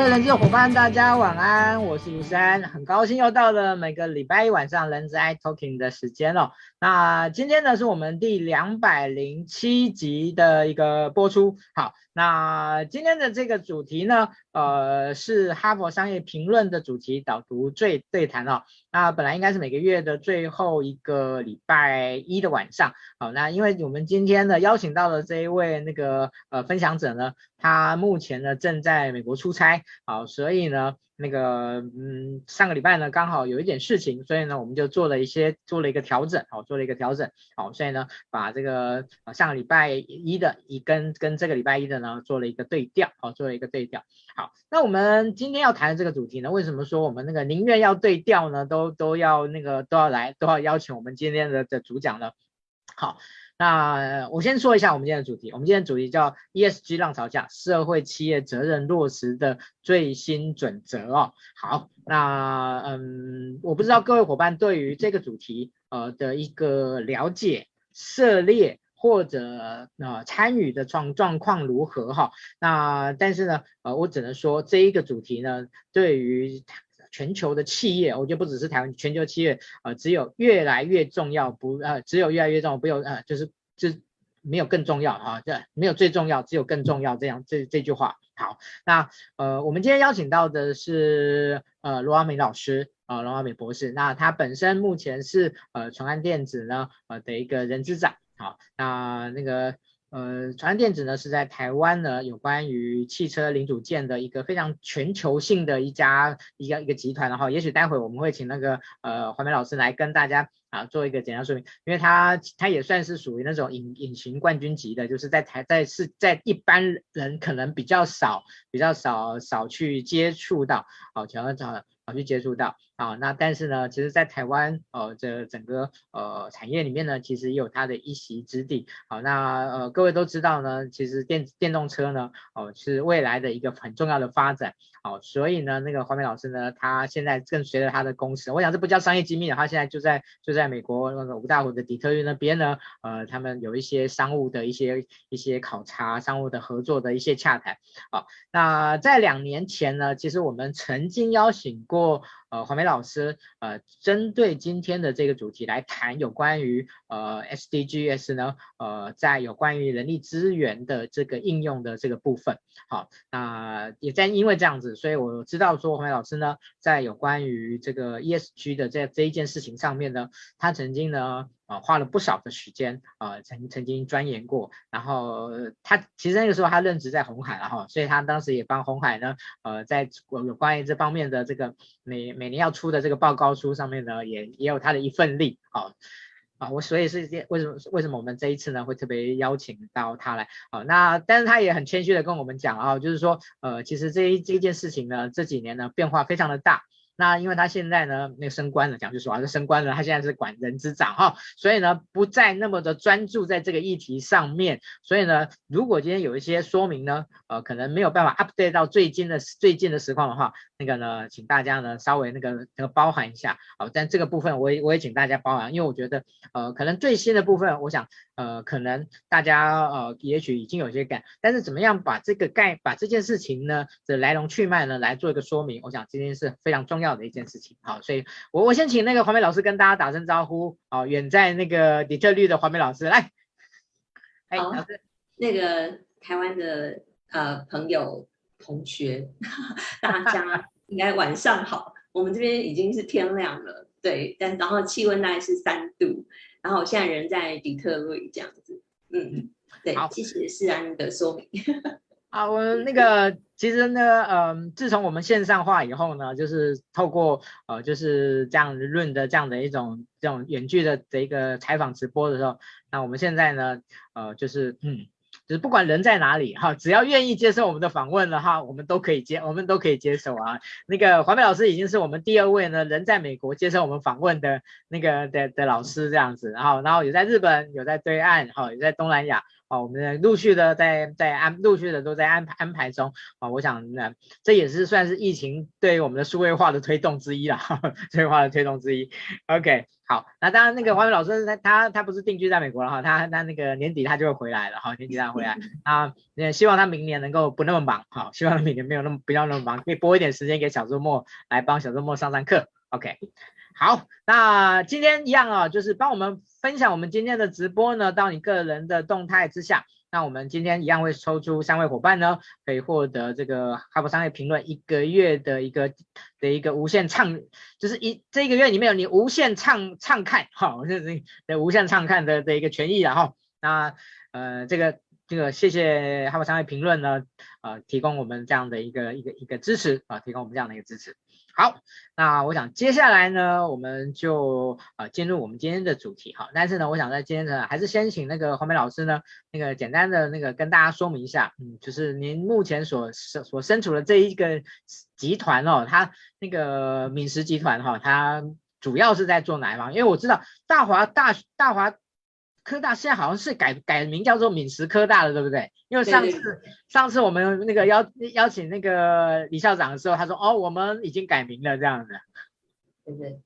各位人资的伙伴，大家晚安，我是卢山，很高兴又到了每个礼拜一晚上人资 i Talking 的时间了。那今天呢是我们第两百零七集的一个播出。好，那今天的这个主题呢，呃，是哈佛商业评论的主题导读最对谈哦。那本来应该是每个月的最后一个礼拜一的晚上。好，那因为我们今天呢邀请到的这一位那个呃分享者呢，他目前呢正在美国出差。好，所以呢，那个，嗯，上个礼拜呢，刚好有一点事情，所以呢，我们就做了一些，做了一个调整，好，做了一个调整，好，所以呢，把这个上个礼拜一的一跟跟这个礼拜一的呢，做了一个对调，好，做了一个对调，好，那我们今天要谈的这个主题呢，为什么说我们那个宁愿要对调呢，都都要那个都要来，都要邀请我们今天的的主讲呢？好。那我先说一下我们今天的主题，我们今天的主题叫 ESG 浪潮下社会企业责任落实的最新准则哦。好，那嗯，我不知道各位伙伴对于这个主题呃的一个了解、涉猎或者呃参与的状状况如何哈？那但是呢，呃，我只能说这一个主题呢，对于全球的企业，我觉得不只是台湾，全球企业，呃，只有越来越重要，不，呃，只有越来越重要，不有，呃，就是，就是没有更重要啊，对，没有最重要，只有更重要，这样，这这句话。好，那，呃，我们今天邀请到的是，呃，罗阿美老师，呃，罗华美博士，那他本身目前是，呃，传安电子呢，呃的一个人资长，好，那那个。呃，传安电子呢是在台湾呢，有关于汽车零组件的一个非常全球性的一家一个一个集团，然后也许待会我们会请那个呃华美老师来跟大家啊做一个简单说明，因为他他也算是属于那种隐隐形冠军级的，就是在台在是在一般人可能比较少比较少少去接触到，好，想要找少去接触到。啊，那但是呢，其实，在台湾，呃，这整个呃产业里面呢，其实也有它的一席之地。好，那呃，各位都知道呢，其实电电动车呢，哦、是未来的一个很重要的发展。好，所以呢，那个华美老师呢，他现在正随着他的公司，我想这不叫商业机密，他现在就在就在美国那个五大湖的底特律那边呢，呃，他们有一些商务的一些一些考察，商务的合作的一些洽谈。好，那在两年前呢，其实我们曾经邀请过。呃，黄梅老师，呃，针对今天的这个主题来谈有关于呃 SDGs 呢，呃，在有关于人力资源的这个应用的这个部分，好，那也在因为这样子，所以我知道说黄梅老师呢，在有关于这个 ESG 的这这一件事情上面呢，他曾经呢。啊，花了不少的时间啊，曾曾经钻研过，然后他其实那个时候他任职在红海了哈，所以他当时也帮红海呢，呃，在有关于这方面的这个每每年要出的这个报告书上面呢，也也有他的一份力啊啊，我所以是为什么为什么我们这一次呢会特别邀请到他来啊？那但是他也很谦虚的跟我们讲啊，就是说呃，其实这一这一件事情呢，这几年呢变化非常的大。那因为他现在呢，那个升官了，讲句实话是升官了，他现在是管人之长哈，所以呢不再那么的专注在这个议题上面，所以呢，如果今天有一些说明呢，呃，可能没有办法 update 到最近的最近的实况的话，那个呢，请大家呢稍微那个那个包涵一下，好，但这个部分我也我也请大家包涵，因为我觉得呃可能最新的部分，我想呃可能大家呃也许已经有些改，但是怎么样把这个概把这件事情呢的来龙去脉呢来做一个说明，我想今天是非常重要的一件事情，好，所以我我先请那个华美老师跟大家打声招呼，好，远在那个底特律的华美老师来，哎，老师，那个台湾的呃朋友。同学，大家应该晚上好。我们这边已经是天亮了，对，但然后气温大概是三度，然后我现在人在底特律这样子，嗯嗯，对，谢谢世安的说明。啊，我那个其实呢，嗯、呃，自从我们线上化以后呢，就是透过呃，就是这样论的这样的一种这种远距的这一个采访直播的时候，那我们现在呢，呃，就是嗯。就是不管人在哪里哈，只要愿意接受我们的访问的话，我们都可以接，我们都可以接受啊。那个华美老师已经是我们第二位呢，人在美国接受我们访问的那个的的老师这样子，然后然后有在日本，有在对岸，哈，有在东南亚，哦，我们陆续的在在安陆续的都在安排安排中啊。我想呢，这也是算是疫情对于我们的数位化的推动之一啦，数位化的推动之一。OK。好，那当然那个黄宇老师他他他不是定居在美国了哈，他他那个年底他就会回来了哈，年底他回来啊，也希望他明年能够不那么忙，哈，希望他明年没有那么不要那么忙，可以拨一点时间给小周末来帮小周末上上课，OK。好，那今天一样啊，就是帮我们分享我们今天的直播呢，到你个人的动态之下。那我们今天一样会抽出三位伙伴呢，可以获得这个哈佛商业评论一个月的一个的一个无限畅，就是一这一个月里面有你无限畅畅看，好，就是的无限畅看的的一个权益了哈。那呃，这个这个谢谢哈佛商业评论呢，呃，提供我们这样的一个一个一个支持啊，提供我们这样的一个支持。好，那我想接下来呢，我们就呃进入我们今天的主题哈。但是呢，我想在今天呢，还是先请那个黄梅老师呢，那个简单的那个跟大家说明一下，嗯，就是您目前所所身处的这一个集团哦，它那个敏实集团哈，它主要是在做哪一方？因为我知道大华大大华。科大现在好像是改改名叫做闽实科大了，对不对？因为上次上次我们那个邀邀请那个李校长的时候，他说哦，我们已经改名了这样子。对不对。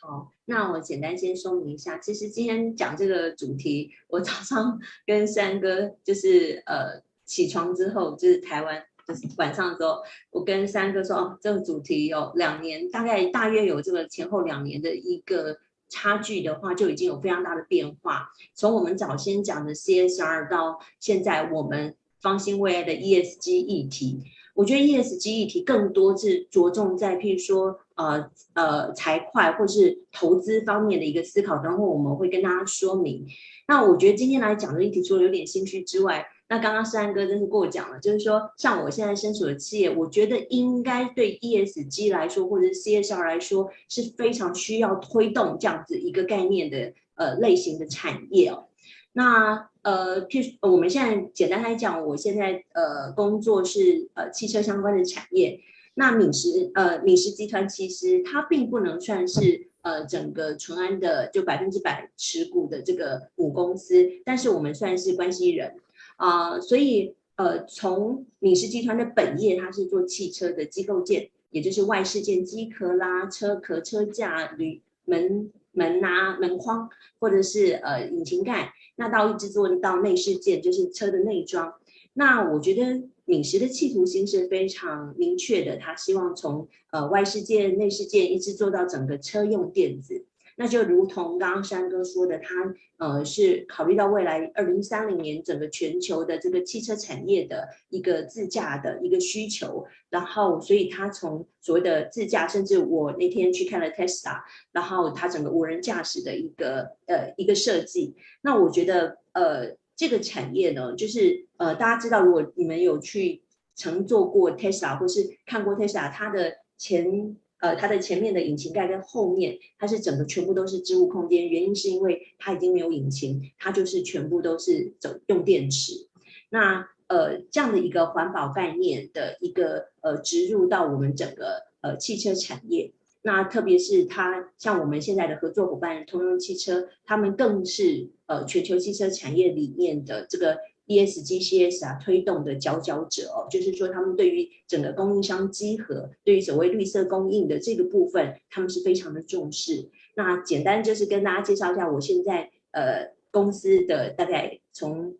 好，那我简单先说明一下，其实今天讲这个主题，我早上跟三哥就是呃起床之后，就是台湾就是晚上的时候，我跟三哥说哦，这个主题有两年，大概大约有这个前后两年的一个。差距的话就已经有非常大的变化，从我们早先讲的 CSR 到现在我们方兴未艾的 ESG 议题，我觉得 ESG 议题更多是着重在譬如说呃呃财会或是投资方面的一个思考，然后我们会跟大家说明。那我觉得今天来讲的议题除了有点兴趣之外，那刚刚世安哥真是过奖了，就是说，像我现在身处的企业，我觉得应该对 ESG 来说，或者是 CSR 来说，是非常需要推动这样子一个概念的呃类型的产业哦。那呃，譬如我们现在简单来讲，我现在呃工作是呃汽车相关的产业。那敏实呃敏实集团其实它并不能算是呃整个淳安的就百分之百持股的这个母公司，但是我们算是关系人。啊、所以呃，从敏实集团的本业，它是做汽车的机构件，也就是外饰件、机壳啦、车壳、车架、铝门门啊、门框，或者是呃引擎盖，那到一直做到内饰件，就是车的内装。那我觉得敏实的企图心是非常明确的，他希望从呃外饰件、内饰件一直做到整个车用电子。那就如同刚刚山哥说的，他呃是考虑到未来二零三零年整个全球的这个汽车产业的一个自驾的一个需求，然后所以他从所谓的自驾，甚至我那天去看了 Tesla，然后他整个无人驾驶的一个呃一个设计，那我觉得呃这个产业呢，就是呃大家知道，如果你们有去乘坐过 Tesla 或是看过 Tesla，它的前。呃，它的前面的引擎盖跟后面，它是整个全部都是置物空间，原因是因为它已经没有引擎，它就是全部都是走用电池。那呃这样的一个环保概念的一个呃植入到我们整个呃汽车产业，那特别是它像我们现在的合作伙伴通用汽车，他们更是呃全球汽车产业里面的这个。ESGCS 啊推动的佼佼者哦，就是说他们对于整个供应商稽核，对于所谓绿色供应的这个部分，他们是非常的重视。那简单就是跟大家介绍一下，我现在呃公司的大概从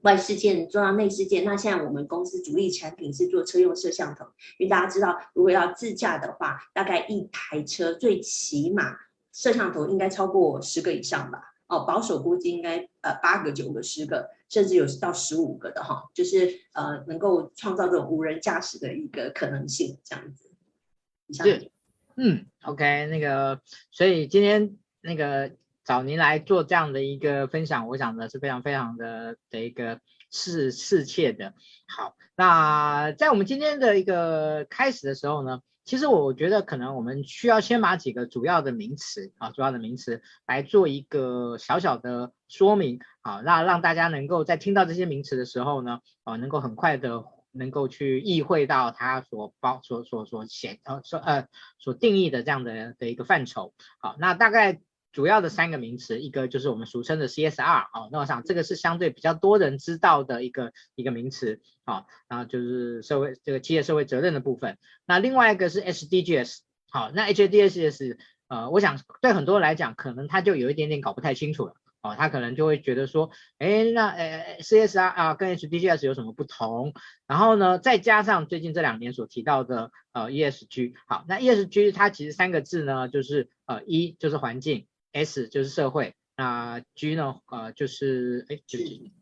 外事件做到内事件。那现在我们公司主力产品是做车用摄像头，因为大家知道，如果要自驾的话，大概一台车最起码摄像头应该超过十个以上吧。哦，保守估计应该呃八个、九个、十个，甚至有到十五个的哈，就是呃能够创造这种无人驾驶的一个可能性，这样子。是，嗯，OK，那个，所以今天那个找您来做这样的一个分享，我想呢是非常非常的的一个是适切的。好，那在我们今天的一个开始的时候呢。其实我觉得可能我们需要先把几个主要的名词啊，主要的名词来做一个小小的说明啊，那让大家能够在听到这些名词的时候呢，啊，能够很快的能够去意会到它所包所所所显呃所呃所定义的这样的的一个范畴。好，那大概。主要的三个名词，一个就是我们俗称的 CSR，哦，那我想这个是相对比较多人知道的一个一个名词，啊，然后就是社会这个企业社会责任的部分。那另外一个是 SDGs，好，那 HDGs 呃，我想对很多人来讲，可能他就有一点点搞不太清楚了。哦，他可能就会觉得说，哎，那呃 CSR 啊跟 SDGs 有什么不同？然后呢，再加上最近这两年所提到的呃 ESG，好，那 ESG 它其实三个字呢，就是呃一就是环境，S 就是社会，那 G 呢呃就是哎对不起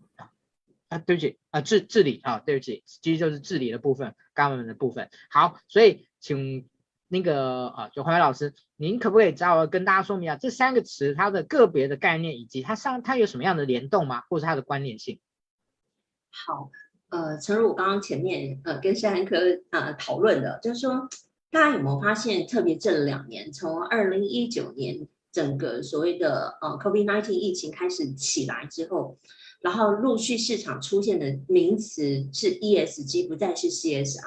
啊对不起啊治治理啊对不起，G 就是治理的部分，government 的部分。好，所以请。那个啊，就黄伟老师，您可不可以稍微跟大家说明一下这三个词它的个别的概念，以及它上它有什么样的联动吗？或者它的关联性？好，呃，诚如我刚刚前面呃跟山科呃讨论的，就是说大家有没有发现，特别这两年，从二零一九年整个所谓的呃 COVID-19 疫情开始起来之后，然后陆续市场出现的名词是 ESG，不再是 CSR。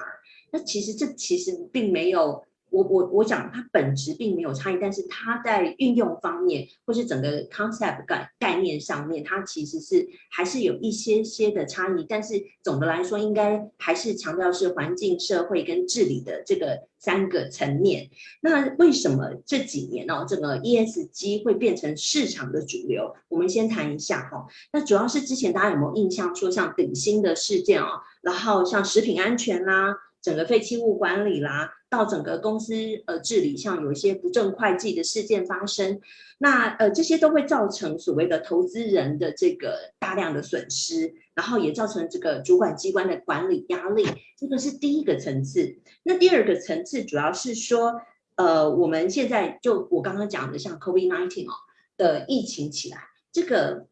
那其实这其实并没有。我我我讲，它本质并没有差异，但是它在运用方面，或是整个 concept 概概念上面，它其实是还是有一些些的差异。但是总的来说，应该还是强调是环境、社会跟治理的这个三个层面。那为什么这几年、哦，这个 ESG 会变成市场的主流？我们先谈一下哈、哦。那主要是之前大家有没有印象说，像顶新的事件、哦，然后像食品安全啦。整个废弃物管理啦，到整个公司呃治理，像有一些不正会计的事件发生，那呃这些都会造成所谓的投资人的这个大量的损失，然后也造成这个主管机关的管理压力，这个是第一个层次。那第二个层次主要是说，呃我们现在就我刚刚讲的像 COVID-19 哦的疫情起来，这个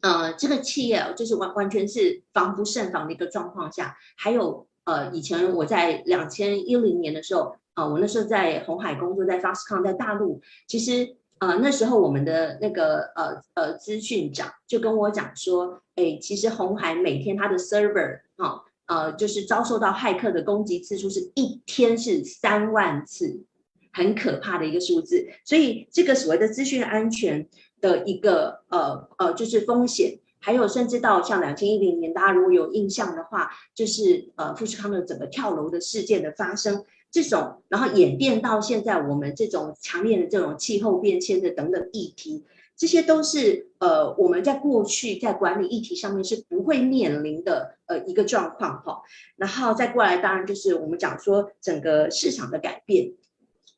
呃这个企业就是完完全是防不胜防的一个状况下，还有。呃，以前我在两千一零年的时候，啊、我那时候在红海工作，在 Foxconn 在大陆，其实呃那时候我们的那个呃呃资讯长就跟我讲说，哎，其实红海每天它的 server 啊，呃就是遭受到骇客的攻击次数是一天是三万次，很可怕的一个数字，所以这个所谓的资讯安全的一个呃呃就是风险。还有，甚至到像两千一零年，大家如果有印象的话，就是呃富士康的整个跳楼的事件的发生，这种，然后演变到现在我们这种强烈的这种气候变迁的等等议题，这些都是呃我们在过去在管理议题上面是不会面临的呃一个状况哈。然后再过来，当然就是我们讲说整个市场的改变，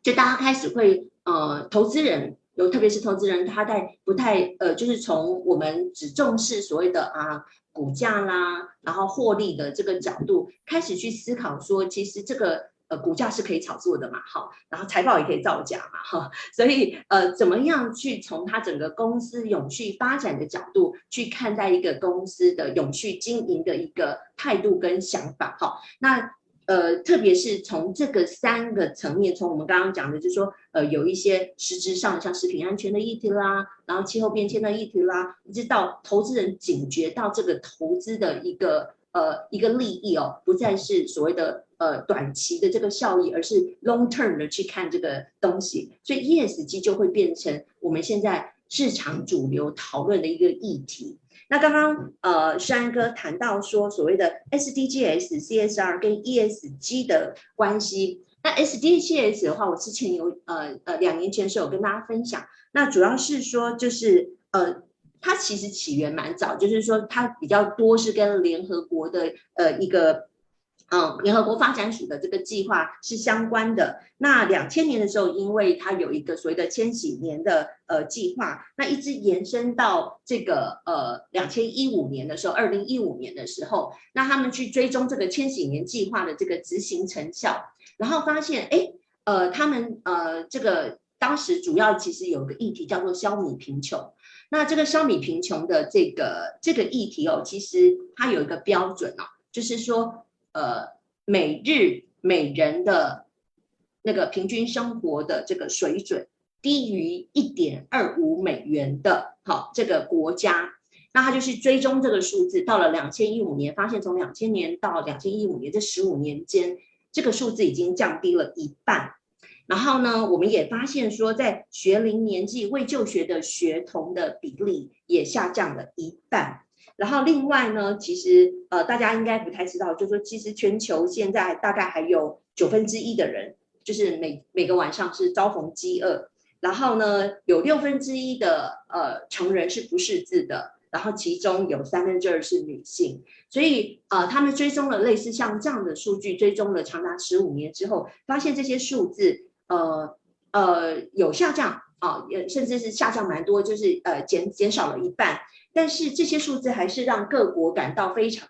就大家开始会呃投资人。有，特别是投资人，他在不太呃，就是从我们只重视所谓的啊股价啦，然后获利的这个角度开始去思考说，其实这个呃股价是可以炒作的嘛，好，然后财报也可以造假嘛，哈，所以呃，怎么样去从它整个公司永续发展的角度去看待一个公司的永续经营的一个态度跟想法，哈，那。呃，特别是从这个三个层面，从我们刚刚讲的，就是说，呃，有一些实质上像食品安全的议题啦，然后气候变迁的议题啦，一直到投资人警觉到这个投资的一个呃一个利益哦，不再是所谓的呃短期的这个效益，而是 long term 的去看这个东西，所以 ESG 就会变成我们现在市场主流讨论的一个议题。那刚刚呃，山哥谈到说所谓的 SDGs、CSR 跟 ESG 的关系。那 SDGs 的话，我之前有呃呃两年前的时候有跟大家分享。那主要是说就是呃，它其实起源蛮早，就是说它比较多是跟联合国的呃一个。嗯，联合国发展署的这个计划是相关的。那两千年的时候，因为它有一个所谓的千禧年的呃计划，那一直延伸到这个呃两千一五年的时候，二零一五年的时候，那他们去追踪这个千禧年计划的这个执行成效，然后发现，哎，呃，他们呃这个当时主要其实有个议题叫做消弭贫穷。那这个消弭贫穷的这个这个议题哦，其实它有一个标准哦，就是说。呃，每日每人的那个平均生活的这个水准低于一点二五美元的，好，这个国家，那他就是追踪这个数字，到了两千一五年，发现从两千年到两千一五年这十五年间，这个数字已经降低了一半。然后呢，我们也发现说，在学龄年纪未就学的学童的比例也下降了一半。然后另外呢，其实呃，大家应该不太知道，就是说，其实全球现在大概还有九分之一的人，就是每每个晚上是遭逢饥饿。然后呢，有六分之一的呃成人是不识字的，然后其中有三分之二是女性，所以呃，他们追踪了类似像这样的数据，追踪了长达十五年之后，发现这些数字呃呃有下降啊，也、甚至是下降蛮多，就是呃减减少了一半，但是这些数字还是让各国感到非常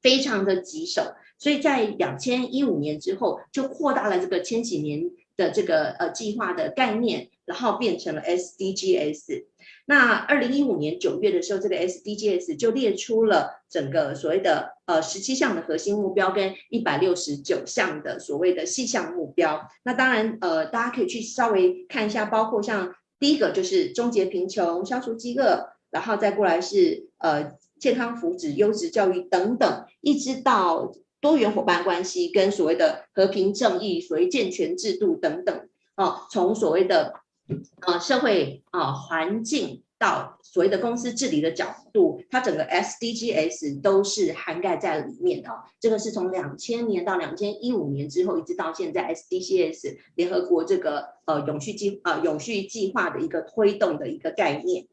非常的棘手，所以在两千一五年之后就扩大了这个千禧年的这个呃计划的概念。然后变成了 SDGs。那二零一五年九月的时候，这个 SDGs 就列出了整个所谓的呃十七项的核心目标跟一百六十九项的所谓的细项目标。那当然呃，大家可以去稍微看一下，包括像第一个就是终结贫穷、消除饥饿，然后再过来是呃健康福祉、优质教育等等，一直到多元伙伴关系跟所谓的和平正义、所谓健全制度等等。哦，从所谓的呃，社会啊、环境到所谓的公司治理的角度，它整个 SDGs 都是涵盖在里面的。这个是从两千年到两千一五年之后，一直到现在 SDGs 联合国这个呃永续计呃永续计划的一个推动的一个概念。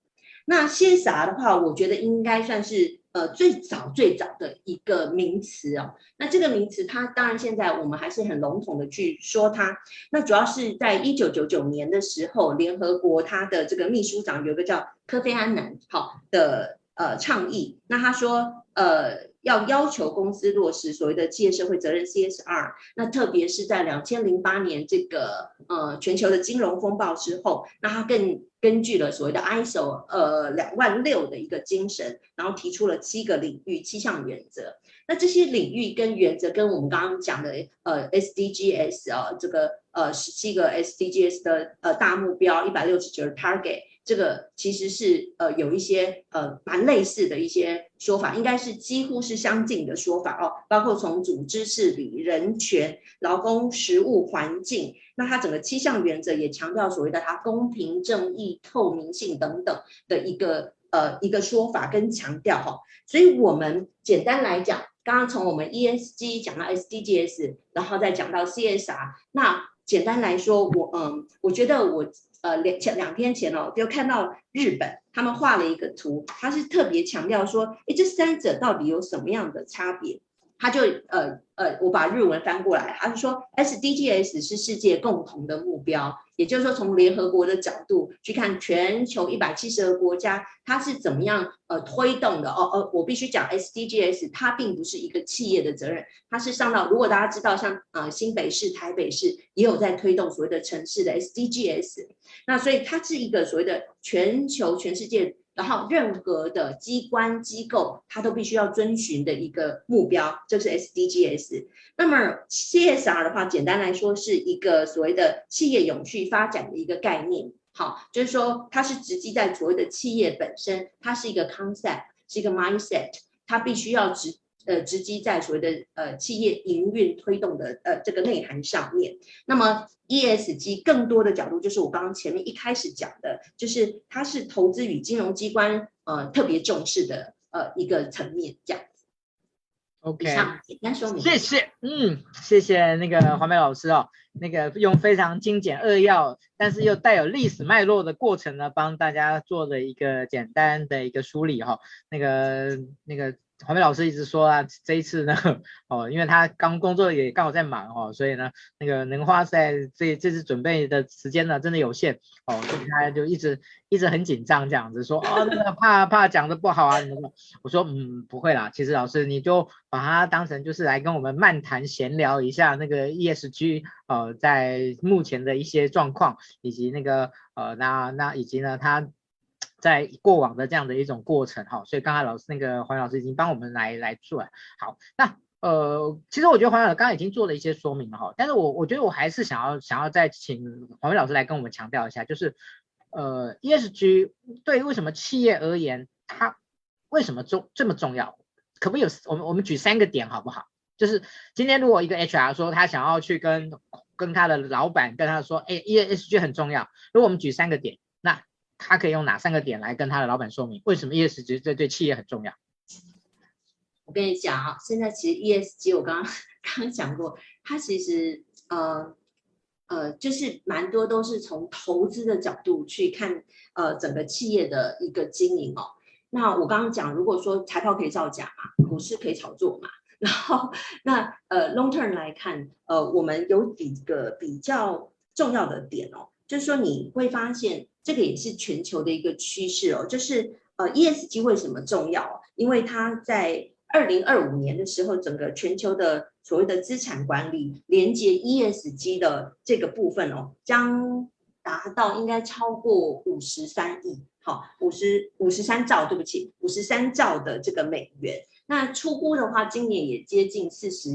那 CSR 的话，我觉得应该算是。呃，最早最早的一个名词哦，那这个名词它当然现在我们还是很笼统的去说它。那主要是在一九九九年的时候，联合国它的这个秘书长有个叫科菲安南好的呃倡议，那他说呃。要要求公司落实所谓的企业社会责任 CSR，那特别是在两千零八年这个呃全球的金融风暴之后，那他更根据了所谓的 ISO 呃两万六的一个精神，然后提出了七个领域七项原则。那这些领域跟原则跟我们刚刚讲的呃 SDGs 啊这个呃十七个 SDGs 的呃大目标一百六十九个 target。这个其实是呃有一些呃蛮类似的一些说法，应该是几乎是相近的说法哦，包括从组织治理、人权、劳工、食物、环境，那它整个七项原则也强调所谓的它公平、正义、透明性等等的一个呃一个说法跟强调哈、哦，所以我们简单来讲，刚刚从我们 ESG 讲到 SDGs，然后再讲到 CSR，那简单来说，我嗯，我觉得我。呃，两前两天前哦，就看到日本他们画了一个图，他是特别强调说，哎，这三者到底有什么样的差别？他就呃呃，我把日文翻过来，他就说 SDGs 是世界共同的目标，也就是说从联合国的角度去看全球一百七十个国家，它是怎么样呃推动的？哦哦，我必须讲 SDGs，它并不是一个企业的责任，它是上到如果大家知道像呃新北市、台北市也有在推动所谓的城市的 SDGs，那所以它是一个所谓的全球全世界。然后，任何的机关机构，它都必须要遵循的一个目标，就是 SDGs。那么 CSR 的话，简单来说，是一个所谓的企业永续发展的一个概念。好，就是说，它是直击在所谓的企业本身，它是一个 concept，是一个 mindset，它必须要直。呃，直击在所谓的呃企业营运推动的呃这个内涵上面。那么 ESG 更多的角度，就是我刚刚前面一开始讲的，就是它是投资与金融机关呃特别重视的呃一个层面，这样子。OK，简单说明。谢谢，嗯，谢谢那个黄梅老师哦，那个用非常精简扼要，但是又带有历史脉络的过程呢，帮大家做了一个简单的一个梳理哈、哦。那个那个。华美老师一直说啊，这一次呢，哦，因为他刚工作也刚好在忙哦，所以呢，那个能花在这这次准备的时间呢，真的有限哦，所以他就一直一直很紧张这样子说，哦，那个怕怕讲的不好啊什么。我说，嗯，不会啦，其实老师你就把它当成就是来跟我们漫谈闲聊一下那个 ESG 呃，在目前的一些状况，以及那个呃，那那以及呢，他。在过往的这样的一种过程哈，所以刚才老师那个黄老师已经帮我们来来做。好，那呃，其实我觉得黄老师刚刚已经做了一些说明了哈，但是我我觉得我还是想要想要再请黄伟老师来跟我们强调一下，就是呃，ESG 对于为什么企业而言，它为什么重这么重要？可不可以有我们我们举三个点好不好？就是今天如果一个 HR 说他想要去跟跟他的老板跟他说，哎，ESG 很重要，如果我们举三个点，他可以用哪三个点来跟他的老板说明为什么 ESG 这对企业很重要？我跟你讲啊，现在其实 ESG 我刚刚刚讲过，它其实呃呃，就是蛮多都是从投资的角度去看呃整个企业的一个经营哦。那我刚刚讲，如果说财报可以造假嘛，股市可以炒作嘛，然后那呃 long term 来看，呃，我们有几个比较重要的点哦，就是说你会发现这个也是全球的一个趋势哦，就是呃 ESG 为什么重要？因为它在二零二五年的时候，整个全球的所谓的资产管理连接 ESG 的这个部分哦，将达到应该超过五十三亿。好，五十五十三兆，对不起，五十三兆的这个美元。那出估的话，今年也接近四十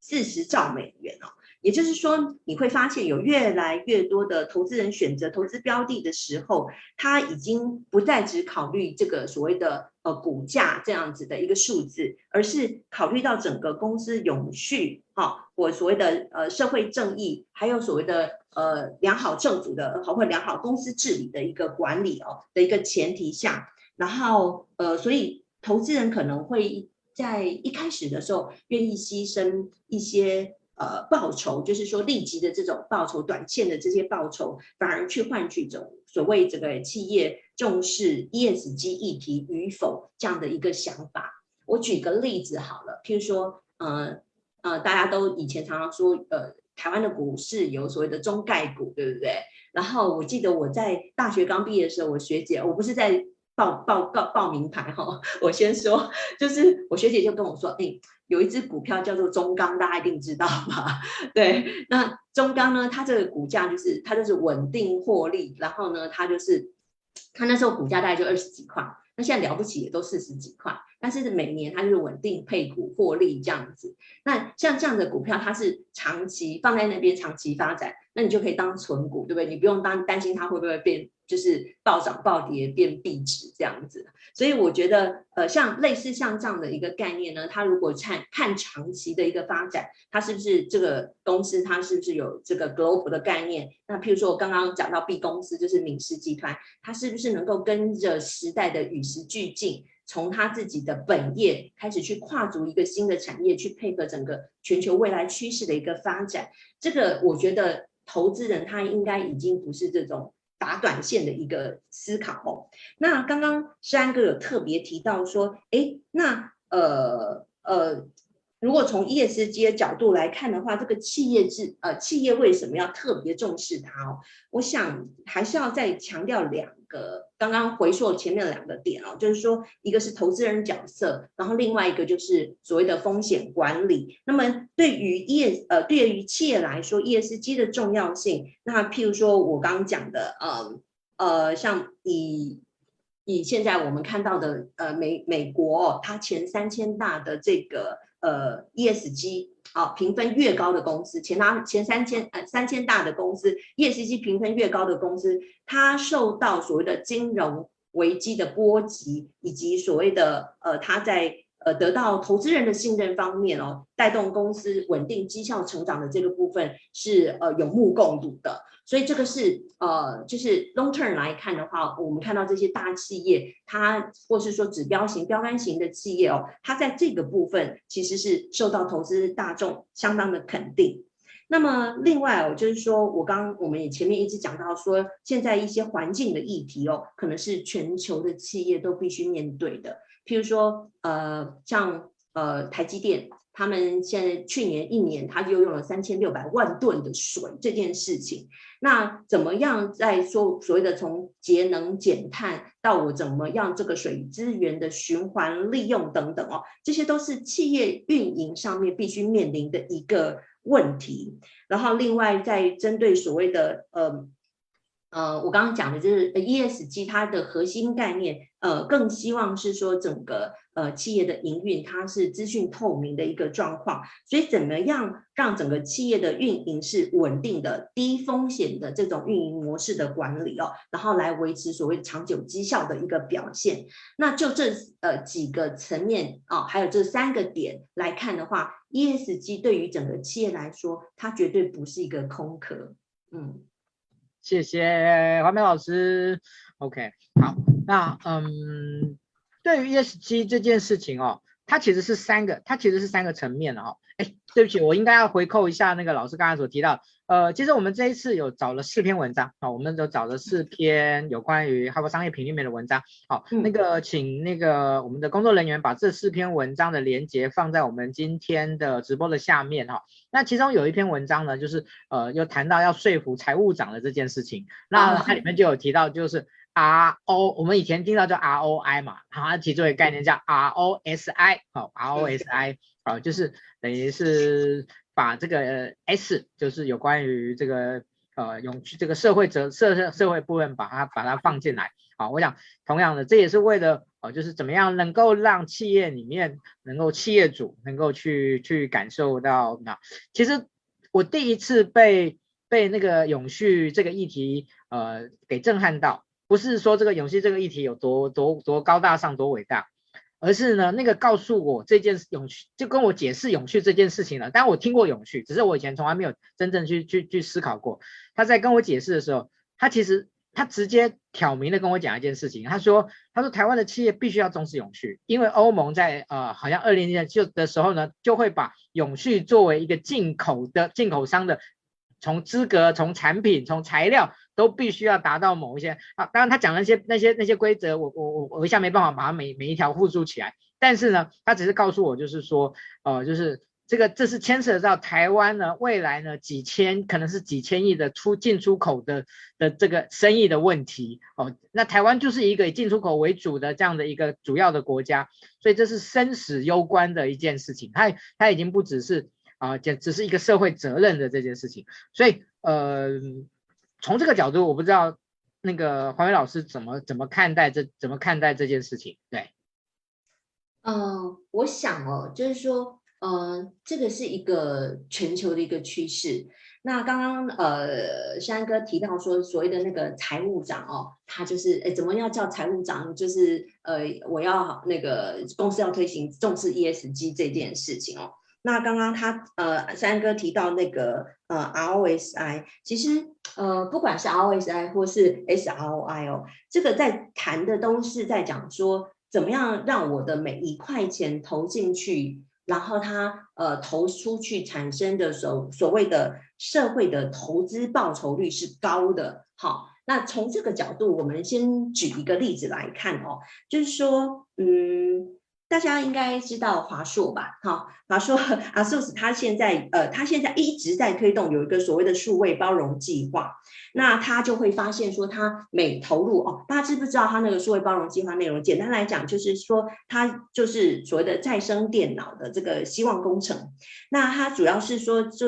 四十兆美元哦。也就是说，你会发现有越来越多的投资人选择投资标的的时候，他已经不再只考虑这个所谓的呃股价这样子的一个数字，而是考虑到整个公司永续哈，或所谓的呃社会正义，还有所谓的呃良好政府的，或良好公司治理的一个管理哦的一个前提下，然后呃，所以投资人可能会在一开始的时候愿意牺牲一些。呃，报酬就是说立即的这种报酬，短线的这些报酬，反而去换取这种所谓这个企业重视 ESG 议题与否这样的一个想法。我举个例子好了，譬如说，呃呃，大家都以前常常说，呃，台湾的股市有所谓的中概股，对不对？然后我记得我在大学刚毕业的时候，我学姐，我不是在报报报报名牌哈，我先说，就是我学姐就跟我说，哎。有一只股票叫做中钢，大家一定知道吧？对，那中钢呢，它这个股价就是它就是稳定获利，然后呢，它就是它那时候股价大概就二十几块，那现在了不起也都四十几块，但是每年它就是稳定配股获利这样子。那像这样的股票，它是长期放在那边长期发展，那你就可以当存股，对不对？你不用担担心它会不会变。就是暴涨暴跌变币值这样子，所以我觉得，呃，像类似像这样的一个概念呢，它如果看看长期的一个发展，它是不是这个公司它是不是有这个 global 的概念？那譬如说我刚刚讲到 B 公司就是敏实集团，它是不是能够跟着时代的与时俱进，从他自己的本业开始去跨足一个新的产业，去配合整个全球未来趋势的一个发展？这个我觉得投资人他应该已经不是这种。打短线的一个思考。那刚刚诗安哥有特别提到说，诶，那呃呃，如果从 ESG 的角度来看的话，这个企业制呃企业为什么要特别重视它哦？我想还是要再强调两个。刚刚回溯前面两个点哦，就是说，一个是投资人角色，然后另外一个就是所谓的风险管理。那么对于业呃，对于企业来说，ESG 的重要性，那譬如说我刚刚讲的，呃呃，像以以现在我们看到的，呃美美国它前三千大的这个呃 ESG。好，评分越高的公司，前拿前三千呃三千大的公司，ESG 评分越高的公司，它受到所谓的金融危机的波及，以及所谓的呃，它在呃得到投资人的信任方面哦，带动公司稳定绩效成长的这个部分是呃有目共睹的。所以这个是呃，就是 long term 来看的话，我们看到这些大企业，它或是说指标型、标杆型的企业哦，它在这个部分其实是受到投资大众相当的肯定。那么另外哦，就是说我刚我们也前面一直讲到说，现在一些环境的议题哦，可能是全球的企业都必须面对的，譬如说呃，像呃台积电。他们现在去年一年，他就用了三千六百万吨的水这件事情。那怎么样在说所谓的从节能减碳到我怎么样这个水资源的循环利用等等哦，这些都是企业运营上面必须面临的一个问题。然后另外在针对所谓的呃。呃，我刚刚讲的就是 ESG，它的核心概念，呃，更希望是说整个呃企业的营运它是资讯透明的一个状况，所以怎么样让整个企业的运营是稳定的、低风险的这种运营模式的管理哦，然后来维持所谓长久绩效的一个表现。那就这呃几个层面啊、哦，还有这三个点来看的话，ESG 对于整个企业来说，它绝对不是一个空壳，嗯。谢谢华美老师。OK，好，那嗯，对于 ESG 这件事情哦，它其实是三个，它其实是三个层面的哦。哎，对不起，我应该要回扣一下那个老师刚才所提到。呃，其实我们这一次有找了四篇文章啊，我们都找了四篇有关于哈佛商业评里面的文章。好，那个请那个我们的工作人员把这四篇文章的连接放在我们今天的直播的下面哈。那其中有一篇文章呢，就是呃，又谈到要说服财务长的这件事情。那它里面就有提到，就是 R O，我们以前听到叫 R O I 嘛，它提出一个概念叫 R O S I，好，R O S I，好，就是等于是。把这个 S 就是有关于这个呃永续这个社会责社社社会部分把它把它放进来，好，我想同样的这也是为了哦就是怎么样能够让企业里面能够企业主能够去去感受到那其实我第一次被被那个永续这个议题呃给震撼到，不是说这个永续这个议题有多多多高大上多伟大。而是呢，那个告诉我这件事永续，就跟我解释永续这件事情了。当然我听过永续，只是我以前从来没有真正去去去思考过。他在跟我解释的时候，他其实他直接挑明的跟我讲一件事情。他说，他说台湾的企业必须要重视永续，因为欧盟在呃好像二零年就的时候呢，就会把永续作为一个进口的进口商的从资格、从产品、从材料。都必须要达到某一些啊，当然他讲那些那些那些规则，我我我我一下没办法把它每每一条复述起来。但是呢，他只是告诉我，就是说，呃，就是这个这是牵涉到台湾呢未来呢几千可能是几千亿的出进出口的的这个生意的问题哦。那台湾就是一个以进出口为主的这样的一个主要的国家，所以这是生死攸关的一件事情。它它已经不只是啊，只只是一个社会责任的这件事情。所以呃。从这个角度，我不知道那个黄伟老师怎么怎么看待这怎么看待这件事情？对，嗯、我想哦，就是说，呃，这个是一个全球的一个趋势。那刚刚呃，山哥提到说，所谓的那个财务长哦，他就是哎，怎么要叫财务长？就是呃，我要那个公司要推行重视 ESG 这件事情哦。那刚刚他呃，三哥提到那个呃，ROSI，其实呃，不管是 ROSI 或是 SROI 哦，这个在谈的都是在讲说，怎么样让我的每一块钱投进去，然后它呃投出去产生的所所谓的社会的投资报酬率是高的。好，那从这个角度，我们先举一个例子来看哦，就是说，嗯。大家应该知道华硕吧？好，华硕 ASUS，它现在呃，它现在一直在推动有一个所谓的数位包容计划。那他就会发现说，他每投入哦，大家知不知道他那个数位包容计划内容？简单来讲，就是说它就是所谓的再生电脑的这个希望工程。那它主要是说就。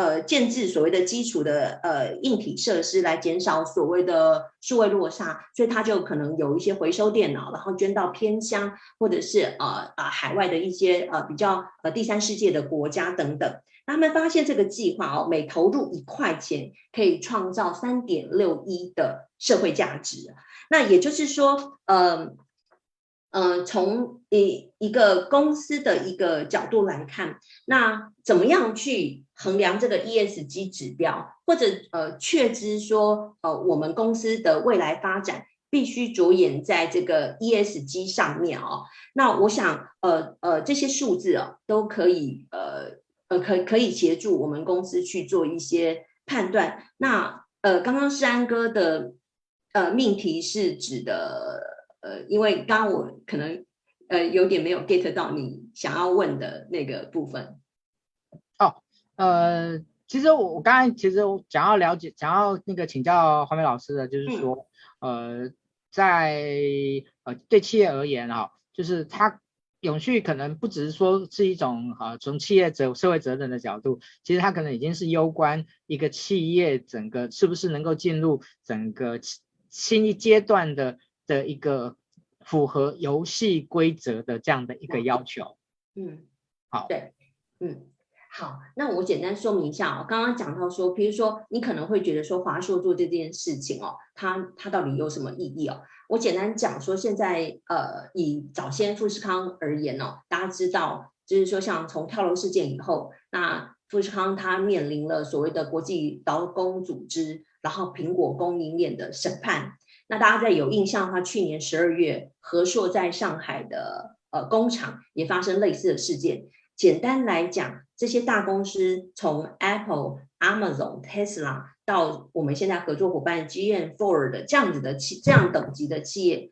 呃，建置所谓的基础的呃硬体设施来减少所谓的数位落差，所以它就可能有一些回收电脑，然后捐到偏乡或者是呃呃海外的一些呃比较呃第三世界的国家等等。他们发现这个计划哦，每投入一块钱可以创造三点六一的社会价值。那也就是说，呃。呃，从一一个公司的一个角度来看，那怎么样去衡量这个 ESG 指标，或者呃确知说，呃，我们公司的未来发展必须着眼在这个 ESG 上面哦。那我想，呃呃，这些数字哦，都可以呃呃可可以协助我们公司去做一些判断。那呃，刚刚世安哥的呃命题是指的。呃，因为刚刚我可能呃有点没有 get 到你想要问的那个部分。哦，呃，其实我我刚才其实我想要了解，想要那个请教黄梅老师的，就是说，嗯、呃，在呃对企业而言啊、哦，就是它永续可能不只是说是一种啊从企业责社会责任的角度，其实它可能已经是攸关一个企业整个是不是能够进入整个新一阶段的。的一个符合游戏规则的这样的一个要求，嗯，好，对，嗯，好，那我简单说明一下哦。刚刚讲到说，比如说你可能会觉得说华硕做这件事情哦，它它到底有什么意义哦？我简单讲说，现在呃，以早先富士康而言哦，大家知道，就是说像从跳楼事件以后，那富士康它面临了所谓的国际劳工组织，然后苹果供应链的审判。那大家在有印象的话，去年十二月，和硕在上海的呃工厂也发生类似的事件。简单来讲，这些大公司从 Apple、Amazon、Tesla 到我们现在合作伙伴 GM、Ford 这样子的企这样等级的企业，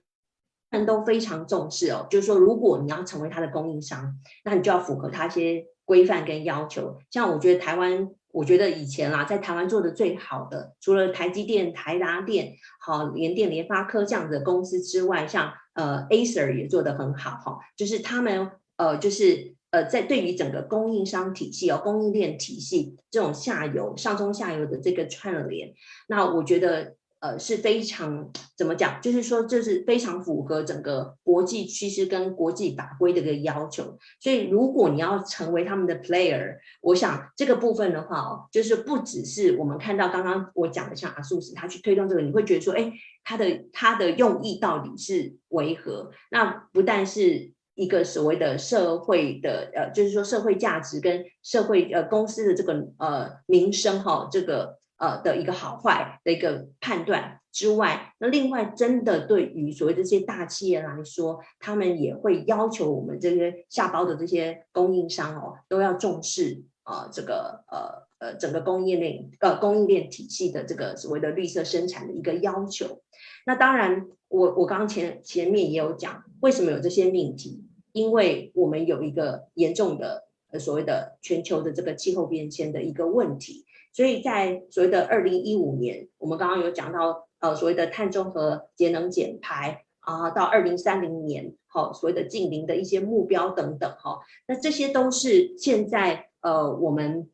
他们都非常重视哦。就是说，如果你要成为它的供应商，那你就要符合它一些规范跟要求。像我觉得台湾。我觉得以前啦，在台湾做的最好的，除了台积电、台达电、好联电、联发科这样的公司之外，像呃 Acer 也做得很好哈，就是他们呃就是呃在对于整个供应商体系哦，供应链体系这种下游、上中下游的这个串联，那我觉得。呃，是非常怎么讲？就是说，这是非常符合整个国际趋势跟国际法规的一个要求。所以，如果你要成为他们的 player，我想这个部分的话哦，就是不只是我们看到刚刚我讲的像阿素斯他去推动这个，你会觉得说，哎，他的他的用意到底是为何？那不但是一个所谓的社会的呃，就是说社会价值跟社会呃公司的这个呃名声哈、哦，这个。呃的一个好坏的一个判断之外，那另外真的对于所谓这些大企业来说，他们也会要求我们这些下包的这些供应商哦，都要重视呃这个呃呃整个供应链呃供应链体系的这个所谓的绿色生产的一个要求。那当然我，我刚前前面也有讲，为什么有这些命题？因为我们有一个严重的呃所谓的全球的这个气候变迁的一个问题。所以在所谓的二零一五年，我们刚刚有讲到，呃，所谓的碳中和、节能减排啊，到二零三零年，好，所谓的净零的一些目标等等，哈，那这些都是现在呃，我们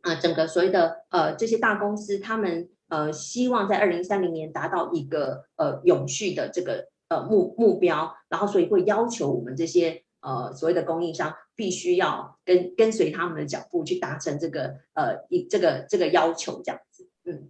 啊，整个所谓的呃这些大公司，他们呃希望在二零三零年达到一个呃永续的这个呃目目标，然后所以会要求我们这些。呃，所谓的供应商必须要跟跟随他们的脚步去达成这个呃一这个这个要求这样子，嗯。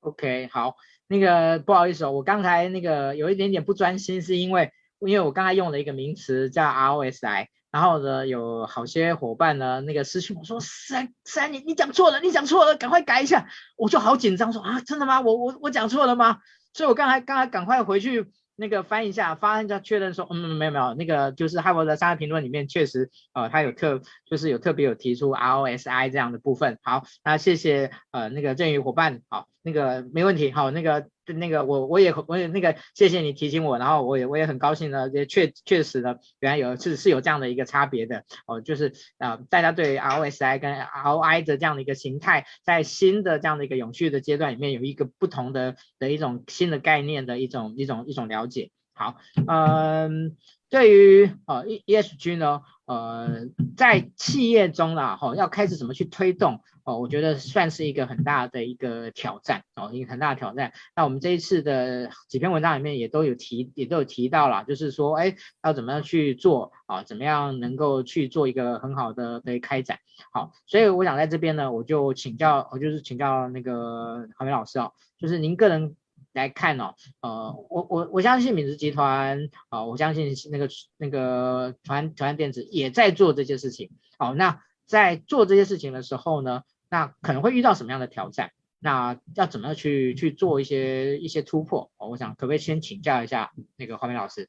OK，好，那个不好意思哦，我刚才那个有一点点不专心，是因为因为我刚才用了一个名词叫 ROSI，然后呢有好些伙伴呢那个私讯我说三三你你讲错了，你讲错了，赶快改一下，我就好紧张说啊真的吗？我我我讲错了吗？所以我刚才刚才赶快回去。那个翻一下，翻一下确认说，嗯，没有没有，那个就是哈佛的三个评论里面确实，呃，他有特，就是有特别有提出 ROSI 这样的部分。好，那谢谢，呃，那个振宇伙伴，好，那个没问题，好，那个。那个我我也我也那个谢谢你提醒我，然后我也我也很高兴呢，也确确实呢，原来有是是有这样的一个差别的哦，就是呃大家对 ROSI 跟 ROI 的这样的一个形态，在新的这样的一个永续的阶段里面有一个不同的的一种新的概念的一种一种一种了解。好，嗯，对于呃 ESG 呢，呃在企业中啦，哈、哦，要开始怎么去推动？哦，我觉得算是一个很大的一个挑战哦，一个很大的挑战。那我们这一次的几篇文章里面也都有提，也都有提到了，就是说，哎，要怎么样去做啊？怎么样能够去做一个很好的的开展？好，所以我想在这边呢，我就请教，我就是请教那个郝梅老师哦，就是您个人来看哦，呃，我我我相信敏实集团啊，我相信那个那个团团电子也在做这些事情。好，那在做这些事情的时候呢，那可能会遇到什么样的挑战？那要怎么样去去做一些一些突破？我想可不可以先请教一下那个华梅老师？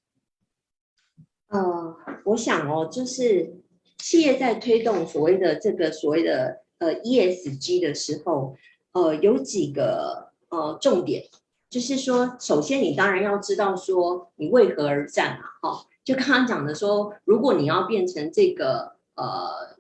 呃，我想哦，就是企业在推动所谓的这个所谓的呃 ESG 的时候，呃，有几个呃重点，就是说，首先你当然要知道说你为何而战嘛，哈，就刚刚讲的说，如果你要变成这个呃。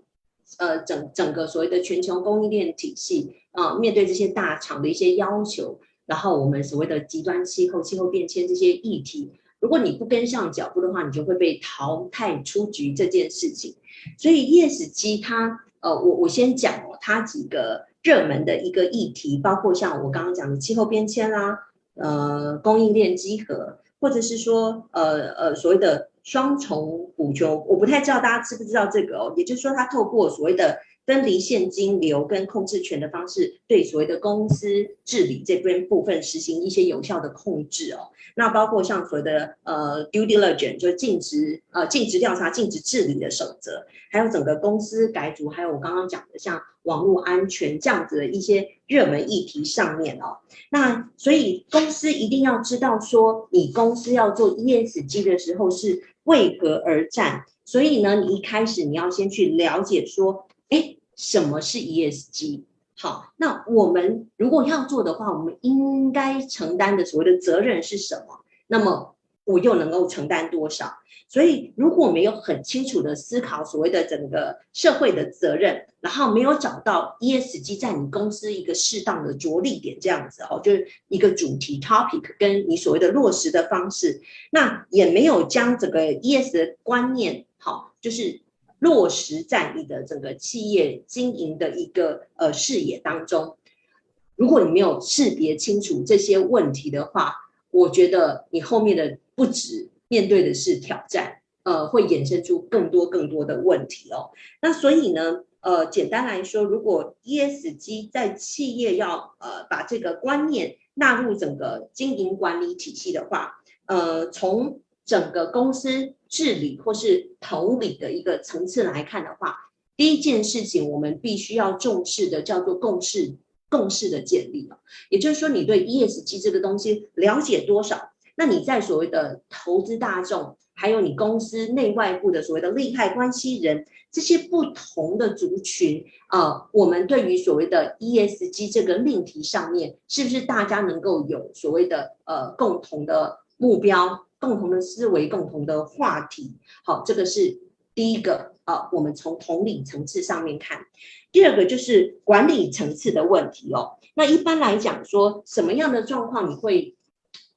呃，整整个所谓的全球供应链体系啊，面对这些大厂的一些要求，然后我们所谓的极端气候、气候变迁这些议题，如果你不跟上脚步的话，你就会被淘汰出局这件事情。所以 ESG 它，呃，我我先讲哦，它几个热门的一个议题，包括像我刚刚讲的气候变迁啦，呃，供应链稽核，或者是说，呃呃，所谓的。双重补救，我不太知道大家知不知道这个哦。也就是说，它透过所谓的分离现金流跟控制权的方式，对所谓的公司治理这边部分实行一些有效的控制哦。那包括像所谓的呃 due diligence，就尽职呃尽职调查、尽职治理的守则，还有整个公司改组，还有我刚刚讲的像网络安全这样子的一些热门议题上面哦。那所以公司一定要知道说，你公司要做 ESG 的时候是为何而战。所以呢，你一开始你要先去了解说。哎，什么是 ESG？好，那我们如果要做的话，我们应该承担的所谓的责任是什么？那么我又能够承担多少？所以，如果没有很清楚的思考所谓的整个社会的责任，然后没有找到 ESG 在你公司一个适当的着力点，这样子哦，就是一个主题 topic 跟你所谓的落实的方式，那也没有将整个 ES 的观念，好，就是。落实在你的整个企业经营的一个呃视野当中，如果你没有识别清楚这些问题的话，我觉得你后面的不止面对的是挑战，呃，会衍生出更多更多的问题哦。那所以呢，呃，简单来说，如果 ESG 在企业要呃把这个观念纳入整个经营管理体系的话，呃，从整个公司治理或是投理的一个层次来看的话，第一件事情我们必须要重视的叫做共识，共识的建立。也就是说，你对 ESG 这个东西了解多少？那你在所谓的投资大众，还有你公司内外部的所谓的利害关系人这些不同的族群、呃，我们对于所谓的 ESG 这个命题上面，是不是大家能够有所谓的呃共同的目标？共同的思维，共同的话题，好，这个是第一个啊。我们从统领层次上面看，第二个就是管理层次的问题哦。那一般来讲，说什么样的状况你会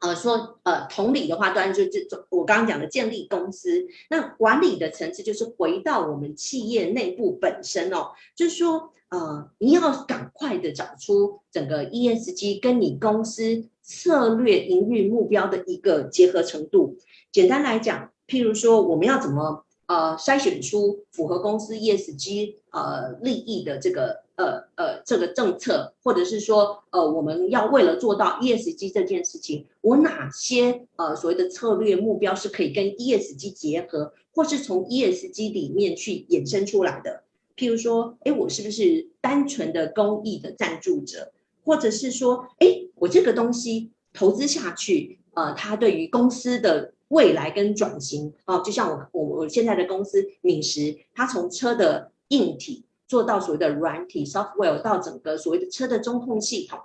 呃说呃同理的话，当然就这种我刚刚讲的建立公司。那管理的层次就是回到我们企业内部本身哦，就是说呃你要赶快的找出整个 ESG 跟你公司。策略营运目标的一个结合程度，简单来讲，譬如说，我们要怎么呃筛选出符合公司 ESG 呃利益的这个呃呃这个政策，或者是说呃我们要为了做到 ESG 这件事情，我哪些呃所谓的策略目标是可以跟 ESG 结合，或是从 ESG 里面去衍生出来的？譬如说，哎，我是不是单纯的公益的赞助者？或者是说，哎，我这个东西投资下去，呃，它对于公司的未来跟转型，啊、就像我我我现在的公司敏实，它从车的硬体做到所谓的软体 software，到整个所谓的车的中控系统，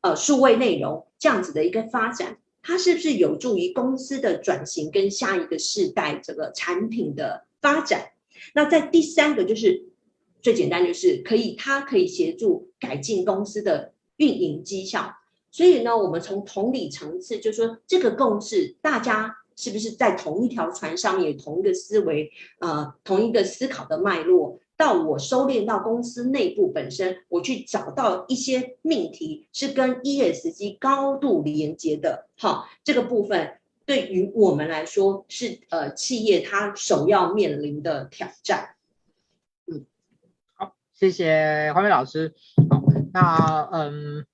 呃，数位内容这样子的一个发展，它是不是有助于公司的转型跟下一个世代这个产品的发展？那在第三个就是最简单，就是可以它可以协助改进公司的。运营绩效，所以呢，我们从同理层次，就是说这个共识，大家是不是在同一条船上面，同一个思维，呃，同一个思考的脉络，到我收敛到公司内部本身，我去找到一些命题是跟 ESG 高度连接的，好，这个部分对于我们来说是呃企业它首要面临的挑战。嗯，好，谢谢华美老师。好那嗯，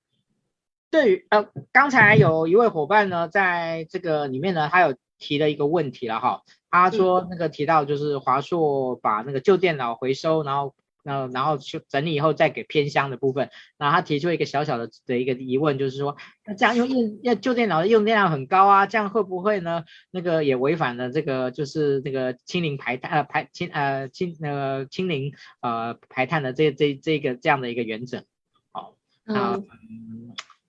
对于呃，刚才有一位伙伴呢，在这个里面呢，他有提了一个问题了哈。他说那个提到就是华硕把那个旧电脑回收，然后呃，然后去整理以后再给偏乡的部分。然后他提出一个小小的的一个疑问，就是说那这样用用要旧电脑的用电量很高啊，这样会不会呢？那个也违反了这个就是那个清零排碳呃排清呃清那个清零呃排碳的这这这个这样的一个原则。好嗯，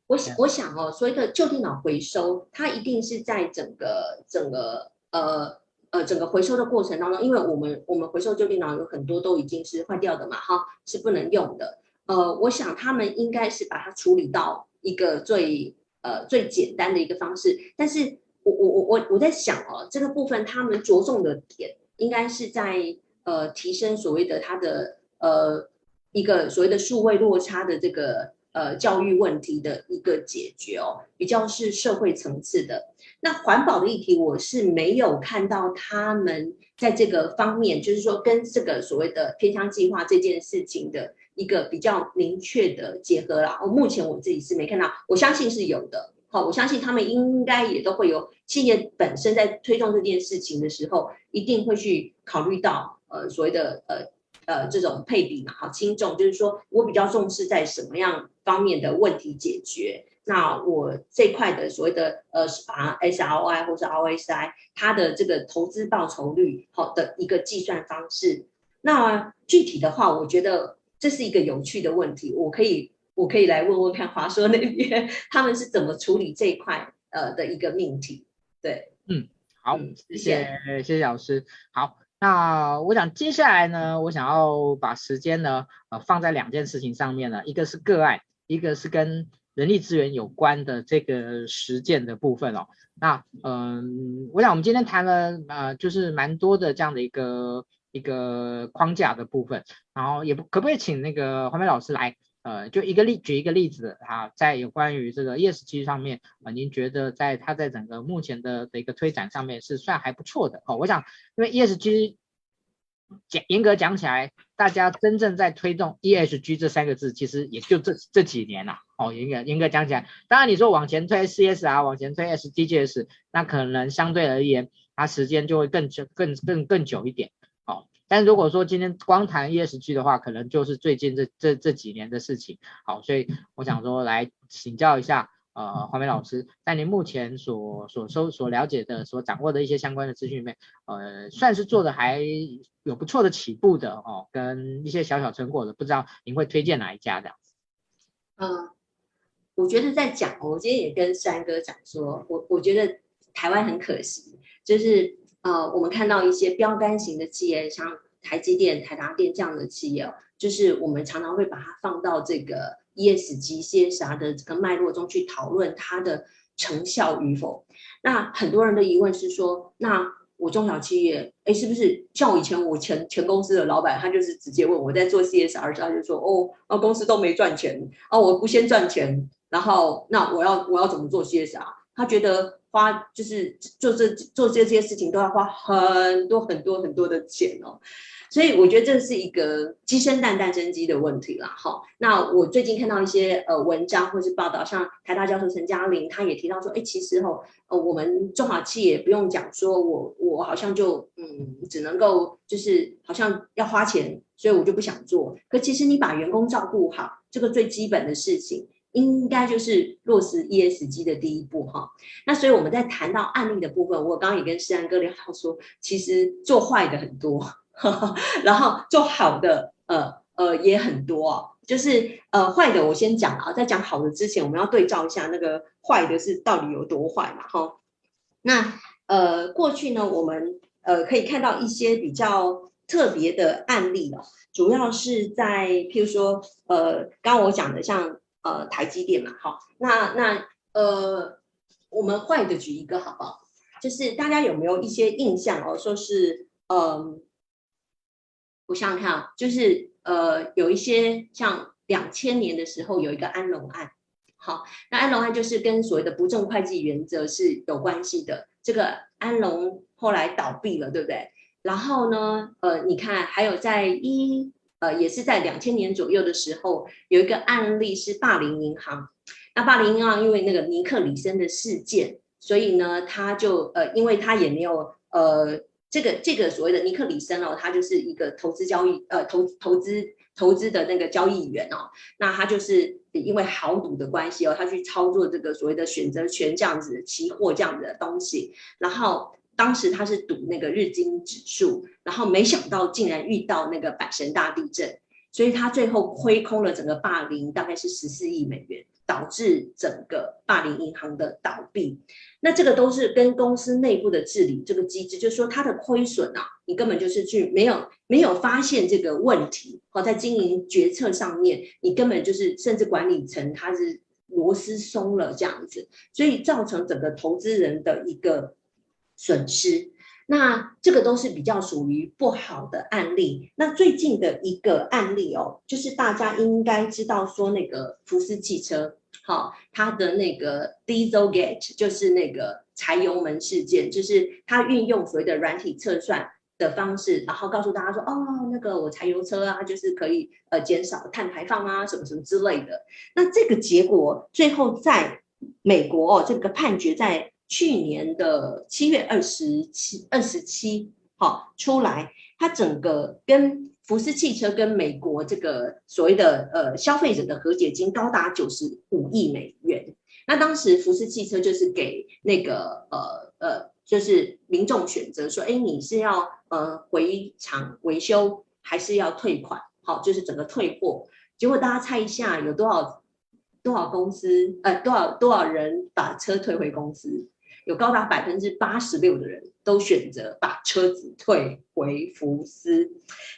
我想我想哦，所谓的旧电脑回收，它一定是在整个整个呃呃整个回收的过程当中，因为我们我们回收旧电脑有很多都已经是坏掉的嘛，哈，是不能用的。呃，我想他们应该是把它处理到一个最呃最简单的一个方式，但是我我我我我在想哦，这个部分他们着重的点应该是在呃提升所谓的它的呃一个所谓的数位落差的这个。呃教育问题的一个解决哦，比较是社会层次的。那环保的议题，我是没有看到他们在这个方面，就是说跟这个所谓的偏乡计划这件事情的一个比较明确的结合啦。我目前我自己是没看到，我相信是有的。好，我相信他们应该也都会有企业本身在推动这件事情的时候，一定会去考虑到呃所谓的呃呃这种配比嘛，好轻重，就是说我比较重视在什么样方面的问题解决，那我这块的所谓的呃啊 SROI 或者 ROSI，它的这个投资报酬率好的一个计算方式，那具体的话，我觉得这是一个有趣的问题，我可以。我可以来问问看华硕那边 他们是怎么处理这一块呃的一个命题，对，嗯，好，谢。谢谢谢老师，好，那我想接下来呢，我想要把时间呢呃放在两件事情上面呢，一个是个案，一个是跟人力资源有关的这个实践的部分哦，那嗯、我想我们今天谈了呃就是蛮多的这样的一个一个框架的部分，然后也不可不可以请那个黄梅老师来？呃，就一个例举一个例子啊，在有关于这个 ESG 上面啊，您觉得在它在整个目前的的一个推展上面是算还不错的哦。我想，因为 ESG 讲严格讲起来，大家真正在推动 ESG 这三个字，其实也就这这几年了哦。严格严格讲起来，当然你说往前推 CSR，往前推 SDGs，那可能相对而言，它时间就会更久、更更更久一点。哦但如果说今天光谈 ESG 的话，可能就是最近这这这几年的事情。好，所以我想说来请教一下，呃，黄梅老师，在您目前所所收所了解的、所掌握的一些相关的资讯里面，呃，算是做的还有不错的起步的哦，跟一些小小成果的，不知道您会推荐哪一家这样子？嗯，我觉得在讲，我今天也跟山哥讲说，我我觉得台湾很可惜，就是。呃，我们看到一些标杆型的企业，像台积电、台达电这样的企业，就是我们常常会把它放到这个 E S G C 啥的这个脉络中去讨论它的成效与否。那很多人的疑问是说，那我中小企业，哎，是不是像我以前我前前公司的老板，他就是直接问我在做 CSR，他就说，哦，那公司都没赚钱，啊，我不先赚钱，然后那我要我要怎么做 CSR？他觉得。花就是做这做这些事情都要花很多很多很多的钱哦，所以我觉得这是一个鸡生蛋蛋生鸡的问题啦。好，那我最近看到一些呃文章或是报道，像台大教授陈嘉玲，他也提到说，哎，其实哦，呃，我们中小企业不用讲说我我好像就嗯只能够就是好像要花钱，所以我就不想做。可其实你把员工照顾好，这个最基本的事情。应该就是落实 ESG 的第一步哈，那所以我们在谈到案例的部分，我刚刚也跟诗安哥聊到说，其实做坏的很多，呵 呵然后做好的呃呃也很多，就是呃坏的我先讲啊，在讲好的之前，我们要对照一下那个坏的是到底有多坏嘛哈。那呃过去呢，我们呃可以看到一些比较特别的案例了，主要是在譬如说呃刚刚我讲的像。呃，台积电嘛，好，那那呃，我们坏的举一个好不好？就是大家有没有一些印象哦？说是，嗯、呃，我想想看啊，就是呃，有一些像两千年的时候有一个安龙案，好，那安龙案就是跟所谓的不正会计原则是有关系的。这个安龙后来倒闭了，对不对？然后呢，呃，你看还有在一。呃，也是在两千年左右的时候，有一个案例是霸凌银行。那霸凌银行因为那个尼克里森的事件，所以呢，他就呃，因为他也没有呃，这个这个所谓的尼克里森哦，他就是一个投资交易呃投投资投资的那个交易员哦，那他就是因为豪赌的关系哦，他去操作这个所谓的选择权这样子的期货这样子的东西，然后。当时他是赌那个日经指数，然后没想到竟然遇到那个阪神大地震，所以他最后亏空了整个霸凌，大概是十四亿美元，导致整个霸凌银行的倒闭。那这个都是跟公司内部的治理这个机制，就是说它的亏损啊，你根本就是去没有没有发现这个问题，好，在经营决策上面，你根本就是甚至管理层他是螺丝松了这样子，所以造成整个投资人的一个。损失，那这个都是比较属于不好的案例。那最近的一个案例哦，就是大家应该知道说那个福斯汽车，好，它的那个 Dieselgate 就是那个柴油门事件，就是它运用所谓的软体测算的方式，然后告诉大家说，哦，那个我柴油车啊，就是可以呃减少碳排放啊，什么什么之类的。那这个结果最后在美国哦，这个判决在。去年的七月二十七、二十七号出来，它整个跟福斯汽车跟美国这个所谓的呃消费者的和解金高达九十五亿美元。那当时福斯汽车就是给那个呃呃，就是民众选择说，哎，你是要呃回厂维修，还是要退款？好，就是整个退货。结果大家猜一下，有多少多少公司呃多少多少人把车退回公司？有高达百分之八十六的人都选择把车子退回福斯，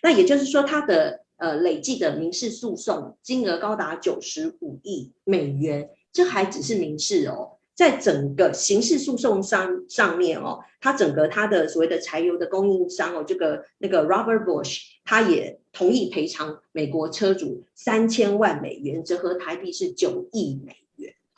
那也就是说，它的呃累计的民事诉讼金额高达九十五亿美元，这还只是民事哦，在整个刑事诉讼上上面哦，它整个它的所谓的柴油的供应商哦，这个那个 Robert Bosch，他也同意赔偿美国车主三千万美元，折合台币是九亿美。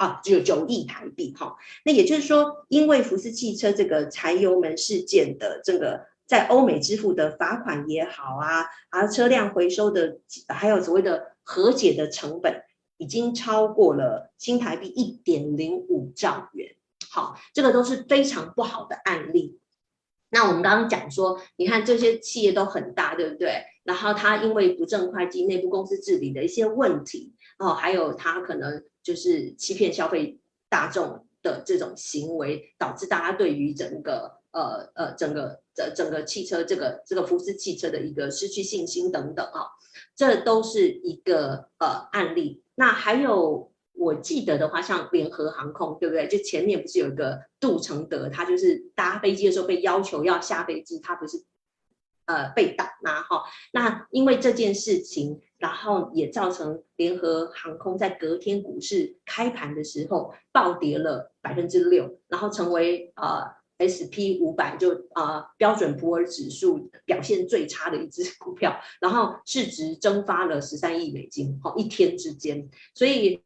啊，只有九亿台币哈，那也就是说，因为福斯汽车这个柴油门事件的这个在欧美支付的罚款也好啊，而车辆回收的还有所谓的和解的成本，已经超过了新台币一点零五兆元。好，这个都是非常不好的案例。那我们刚刚讲说，你看这些企业都很大，对不对？然后它因为不正会计、内部公司治理的一些问题，哦，还有他可能。就是欺骗消费大众的这种行为，导致大家对于整个呃呃整个整整个汽车这个这个福斯汽车的一个失去信心等等啊，这都是一个呃案例。那还有我记得的话，像联合航空，对不对？就前面不是有一个杜承德，他就是搭飞机的时候被要求要下飞机，他不是。呃，被打嘛，哈，那因为这件事情，然后也造成联合航空在隔天股市开盘的时候暴跌了百分之六，然后成为呃 SP 五百就呃标准普尔指数表现最差的一只股票，然后市值蒸发了十三亿美金，好，一天之间，所以。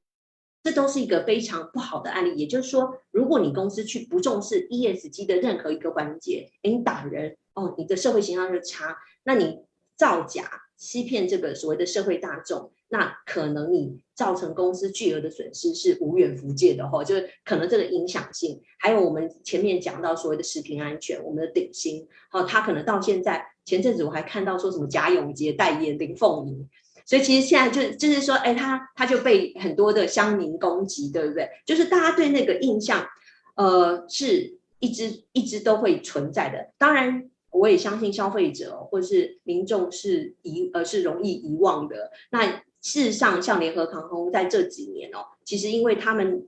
这都是一个非常不好的案例，也就是说，如果你公司去不重视 ESG 的任何一个环节，诶，你打人哦，你的社会形象就差，那你造假欺骗这个所谓的社会大众，那可能你造成公司巨额的损失是无远弗届的哦，就是可能这个影响性，还有我们前面讲到所谓的食品安全，我们的鼎新，哦，他可能到现在，前阵子我还看到说什么贾永杰代言林凤营。所以其实现在就就是说，哎，他他就被很多的乡民攻击，对不对？就是大家对那个印象，呃，是一直一直都会存在的。当然，我也相信消费者或是民众是遗呃是容易遗忘的。那事实上，像联合航空在这几年哦，其实因为他们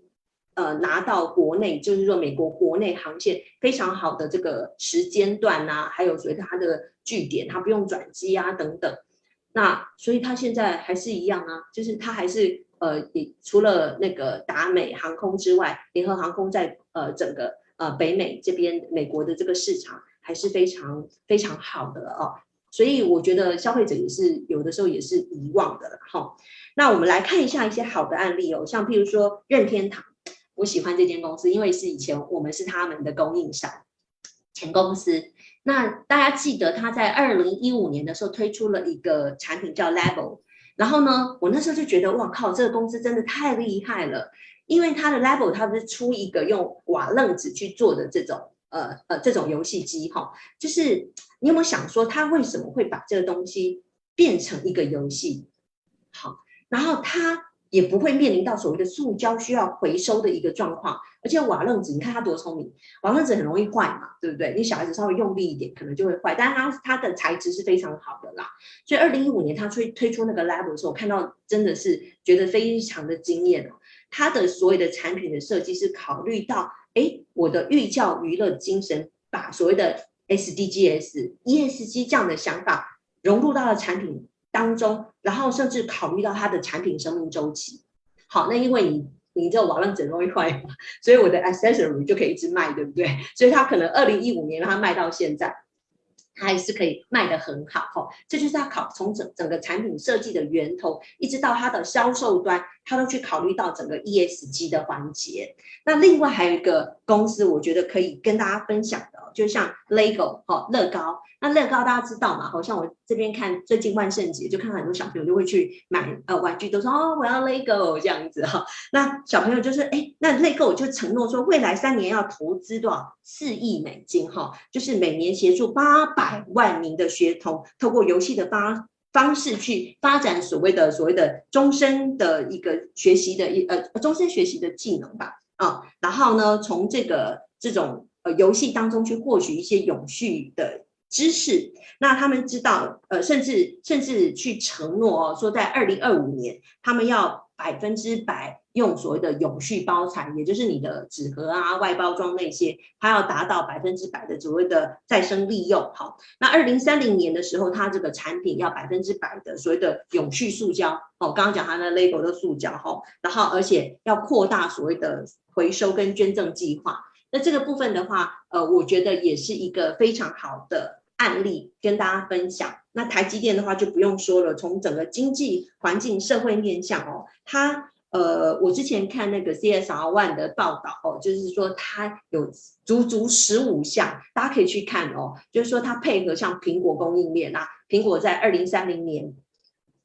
呃拿到国内，就是说美国国内航线非常好的这个时间段啊，还有所谓它的据点，它不用转机啊等等。那所以他现在还是一样啊，就是他还是呃，除了那个达美航空之外，联合航空在呃整个呃北美这边美国的这个市场还是非常非常好的哦。所以我觉得消费者也是有的时候也是遗忘的了哈、哦。那我们来看一下一些好的案例哦，像譬如说任天堂，我喜欢这间公司，因为是以前我们是他们的供应商，前公司。那大家记得他在二零一五年的时候推出了一个产品叫 Level，然后呢，我那时候就觉得哇靠，这个公司真的太厉害了，因为它的 Level 它不是出一个用瓦楞纸去做的这种呃呃这种游戏机哈，就是你有没有想说他为什么会把这个东西变成一个游戏？好，然后他。也不会面临到所谓的塑胶需要回收的一个状况，而且瓦楞纸，你看它多聪明，瓦楞纸很容易坏嘛，对不对？你小孩子稍微用力一点，可能就会坏，但是它它的材质是非常好的啦。所以二零一五年它推推出那个 Labo 的时候，我看到真的是觉得非常的惊艳哦。它的所有的产品的设计是考虑到，哎，我的寓教娱乐精神，把所谓的 SDGs、ESG 这样的想法融入到了产品当中，然后甚至考虑到它的产品生命周期。好，那因为你你这瓦楞纸容易坏嘛，所以我的 accessory 就可以一直卖，对不对？所以它可能二零一五年它卖到现在。它还是可以卖得很好哈，这就是要考从整整个产品设计的源头，一直到它的销售端，它都去考虑到整个 ESG 的环节。那另外还有一个公司，我觉得可以跟大家分享的，就像 LEGO 哈，乐高。那乐高大家知道嘛？好像我这边看最近万圣节，就看到很多小朋友就会去买呃玩具，都说哦我要 LEGO 这样子哈。那小朋友就是哎，那 LEGO 就承诺说未来三年要投资多少四亿美金哈，就是每年协助八百万名的学童，透过游戏的方方式去发展所谓的所谓的终身的一个学习的一呃终身学习的技能吧啊。然后呢，从这个这种呃游戏当中去获取一些永续的。知识，那他们知道，呃，甚至甚至去承诺哦，说在二零二五年，他们要百分之百用所谓的永续包材，也就是你的纸盒啊、外包装那些，它要达到百分之百的所谓的再生利用。好，那二零三零年的时候，它这个产品要百分之百的所谓的永续塑胶。哦，刚刚讲它的 LEGO 的塑胶，哈，然后而且要扩大所谓的回收跟捐赠计划。那这个部分的话，呃，我觉得也是一个非常好的案例跟大家分享。那台积电的话就不用说了，从整个经济环境、社会面向哦，它呃，我之前看那个 CSR One 的报道哦，就是说它有足足十五项，大家可以去看哦，就是说它配合像苹果供应链啊，苹果在二零三零年，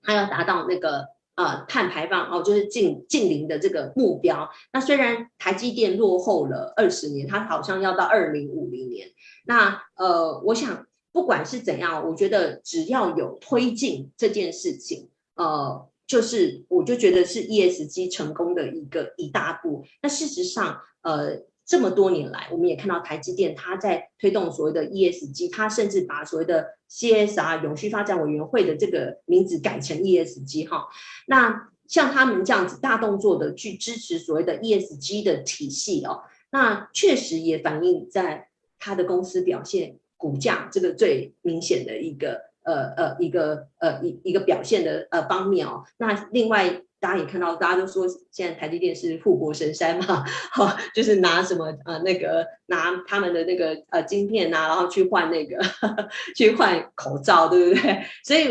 它要达到那个。呃，碳排放哦，就是近近零的这个目标。那虽然台积电落后了二十年，它好像要到二零五零年。那呃，我想不管是怎样，我觉得只要有推进这件事情，呃，就是我就觉得是 ESG 成功的一个一大步。那事实上，呃。这么多年来，我们也看到台积电它在推动所谓的 ESG，它甚至把所谓的 CSR 永续发展委员会的这个名字改成 ESG 哈。那像他们这样子大动作的去支持所谓的 ESG 的体系哦，那确实也反映在它的公司表现，股价这个最明显的一个呃呃一个呃一一个表现的呃方面哦。那另外。大家也看到，大家都说现在台积电是护国神山嘛，哈，就是拿什么呃那个拿他们的那个呃晶片呐、然后去换那个呵呵 去换口罩，对不对？所以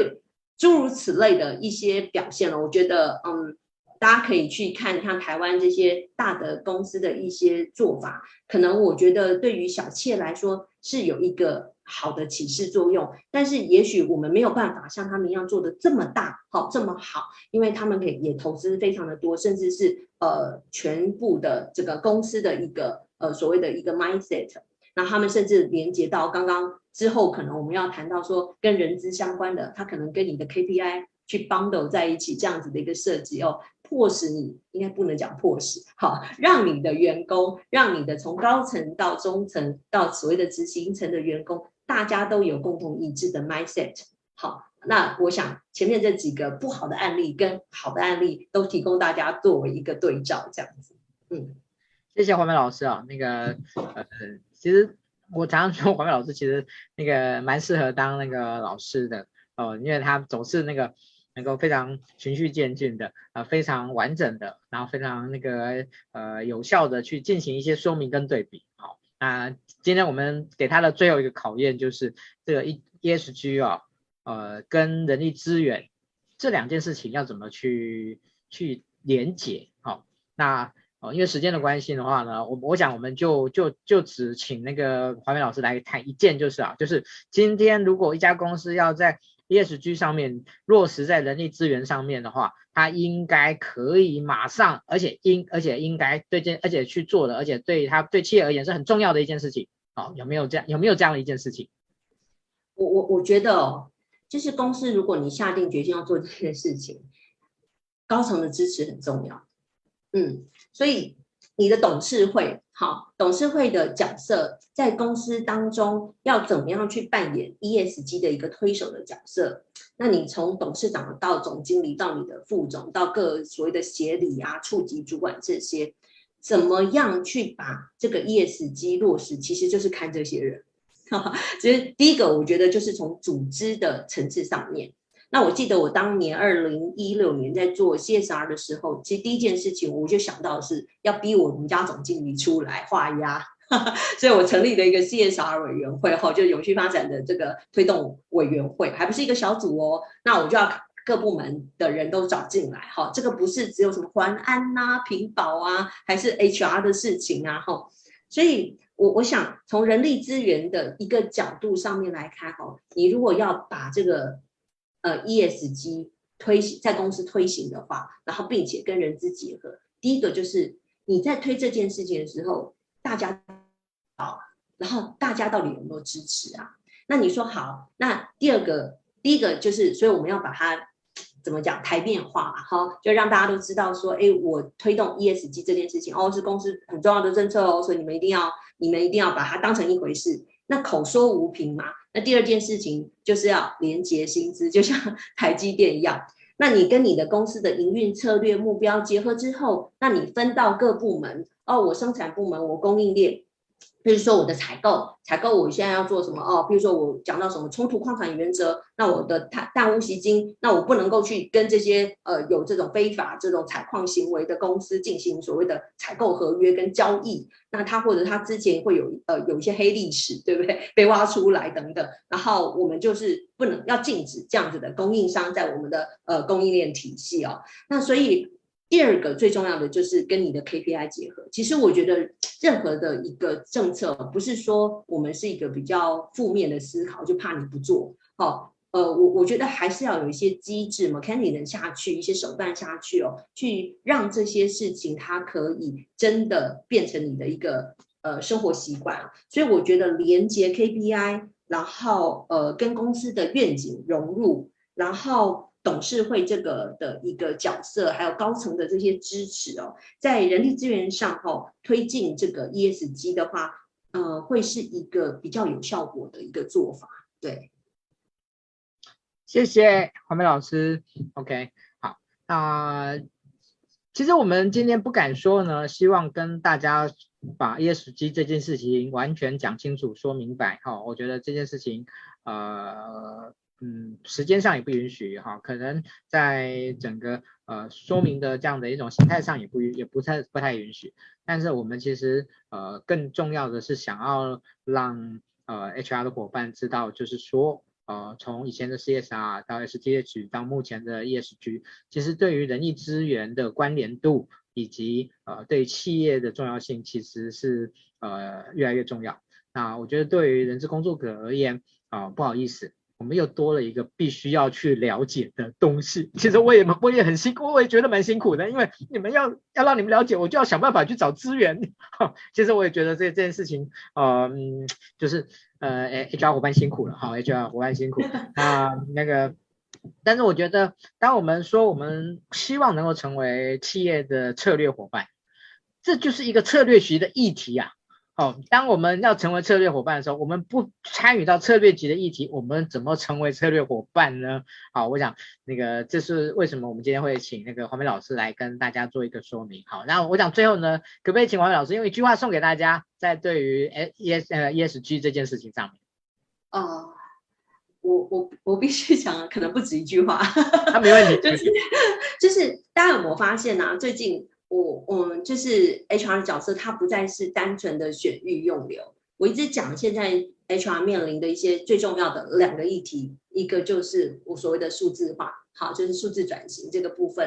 诸如此类的一些表现了，我觉得嗯，大家可以去看看台湾这些大的公司的一些做法，可能我觉得对于小企业来说是有一个。好的启示作用，但是也许我们没有办法像他们一样做的这么大，好这么好，因为他们可以也投资非常的多，甚至是呃全部的这个公司的一个呃所谓的一个 mindset，那他们甚至连接到刚刚之后，可能我们要谈到说跟人资相关的，他可能跟你的 KPI 去 bundle 在一起这样子的一个设计哦，迫使你应该不能讲迫使，好，让你的员工，让你的从高层到中层到所谓的执行层的员工。大家都有共同一致的 mindset。好，那我想前面这几个不好的案例跟好的案例都提供大家作为一个对照，这样子。嗯，谢谢黄美老师啊。那个呃，其实我常常说黄美老师其实那个蛮适合当那个老师的哦、因为他总是那个能够非常循序渐进的呃，非常完整的，然后非常那个呃有效的去进行一些说明跟对比。好，那。今天我们给他的最后一个考验就是这个 E ESG 啊，呃，跟人力资源这两件事情要怎么去去连结？好，那哦，因为时间的关系的话呢，我我想我们就就就只请那个华明老师来谈一件，就是啊，就是今天如果一家公司要在 ESG 上面落实在人力资源上面的话，他应该可以马上，而且应而且应该对这而且去做的，而且对他对企业而言是很重要的一件事情。好，有没有这样有没有这样的一件事情？我我我觉得哦，就是公司如果你下定决心要做这件事情，高层的支持很重要。嗯，所以你的董事会，好，董事会的角色在公司当中要怎么样去扮演 ESG 的一个推手的角色？那你从董事长到总经理到你的副总到各所谓的协理啊、处级主管这些。怎么样去把这个 ESG 落实，其实就是看这些人。其实第一个，我觉得就是从组织的层次上面。那我记得我当年二零一六年在做 CSR 的时候，其实第一件事情我就想到的是要逼我们家总经理出来画押，所以我成立了一个 CSR 委员会，哈，就永续发展的这个推动委员会，还不是一个小组哦。那我就要各部门的人都找进来，哈，这个不是只有什么环安呐、品保啊，还是 HR 的事情啊，哈，所以。我我想从人力资源的一个角度上面来看，哈，你如果要把这个呃 ESG 推行在公司推行的话，然后并且跟人资结合，第一个就是你在推这件事情的时候，大家好，然后大家到底有没有支持啊？那你说好，那第二个，第一个就是，所以我们要把它。怎么讲台面化嘛？哈，就让大家都知道说，哎，我推动 ESG 这件事情哦，是公司很重要的政策哦，所以你们一定要，你们一定要把它当成一回事。那口说无凭嘛。那第二件事情就是要连结薪资，就像 台积电一样。那你跟你的公司的营运策略目标结合之后，那你分到各部门哦，我生产部门，我供应链。比如说我的采购，采购我现在要做什么哦？比如说我讲到什么冲突矿产原则，那我的碳氮污袭金，那我不能够去跟这些呃有这种非法这种采矿行为的公司进行所谓的采购合约跟交易，那他或者他之前会有呃有一些黑历史，对不对？被挖出来等等，然后我们就是不能要禁止这样子的供应商在我们的呃供应链体系哦。那所以。第二个最重要的就是跟你的 KPI 结合。其实我觉得任何的一个政策，不是说我们是一个比较负面的思考，就怕你不做。好，呃，我我觉得还是要有一些机制嘛看你能下去，一些手段下去哦，去让这些事情它可以真的变成你的一个呃生活习惯。所以我觉得连接 KPI，然后呃跟公司的愿景融入，然后。董事会这个的一个角色，还有高层的这些支持哦，在人力资源上哦，推进这个 ESG 的话，呃，会是一个比较有效果的一个做法。对，谢谢黄梅老师。OK，好，那、其实我们今天不敢说呢，希望跟大家把 ESG 这件事情完全讲清楚、说明白。哈、我觉得这件事情，呃。嗯，时间上也不允许哈，可能在整个呃说明的这样的一种形态上也不允也不太不太允许。但是我们其实呃更重要的是想要让呃 HR 的伙伴知道，就是说呃从以前的 CSR 到 SDGs 到目前的 ESG，其实对于人力资源的关联度以及呃对企业的重要性，其实是呃越来越重要。那我觉得对于人资工作者而言啊，不好意思。我们又多了一个必须要去了解的东西。其实我也我也很辛苦，我也觉得蛮辛苦的，因为你们要要让你们了解，我就要想办法去找资源。其实我也觉得这这件事情，呃，嗯，就是呃，HR 伙伴辛苦了，好，HR 伙伴辛苦啊，呃，那个，但是我觉得，当我们说我们希望能够成为企业的策略伙伴，这就是一个策略学的议题啊。哦，当我们要成为策略伙伴的时候，我们不参与到策略级的议题，我们怎么成为策略伙伴呢？好，我想那个这是为什么我们今天会请那个黄梅老师来跟大家做一个说明。好，那我想最后呢，可不可以请黄梅老师用一句话送给大家，在对于 E S 呃 E S G 这件事情上面？哦，我我我必须讲，可能不止一句话。那、啊、没问题，就是就是大家有没有发现呢、啊？最近。我我就是 HR 角色，它不再是单纯的选育用留。我一直讲，现在 HR 面临的一些最重要的两个议题，一个就是我所谓的数字化，好，就是数字转型这个部分；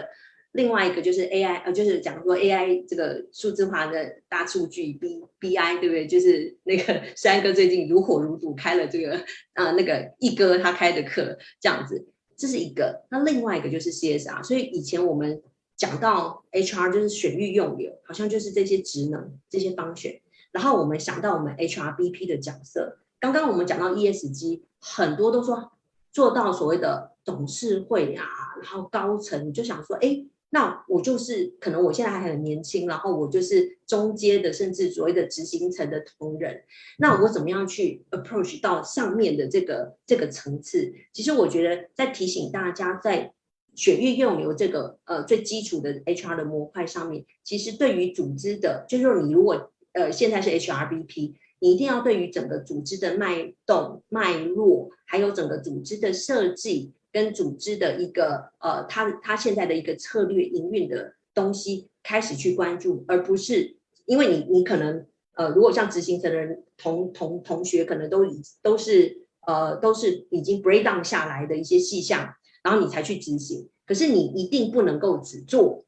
另外一个就是 AI，呃，就是讲说 AI 这个数字化的大数据 B BI，对不对？就是那个三哥最近如火如荼开了这个啊、呃，那个一哥他开的课，这样子，这是一个。那另外一个就是 CSR，所以以前我们。讲到 HR 就是选育用留，好像就是这些职能这些方选，然后我们想到我们 HRBP 的角色。刚刚我们讲到 ESG，很多都说做到所谓的董事会啊，然后高层就想说，哎，那我就是可能我现在还很年轻，然后我就是中阶的，甚至所谓的执行层的同仁，那我怎么样去 approach 到上面的这个这个层次？其实我觉得在提醒大家在。选育用留这个呃最基础的 HR 的模块上面，其实对于组织的，就是说你如果呃现在是 HRBP，你一定要对于整个组织的脉动脉络，还有整个组织的设计跟组织的一个呃，他他现在的一个策略营运的东西开始去关注，而不是因为你你可能呃，如果像执行层的人同同同学可能都已都是呃都是已经 break down 下来的一些细项，然后你才去执行，可是你一定不能够只做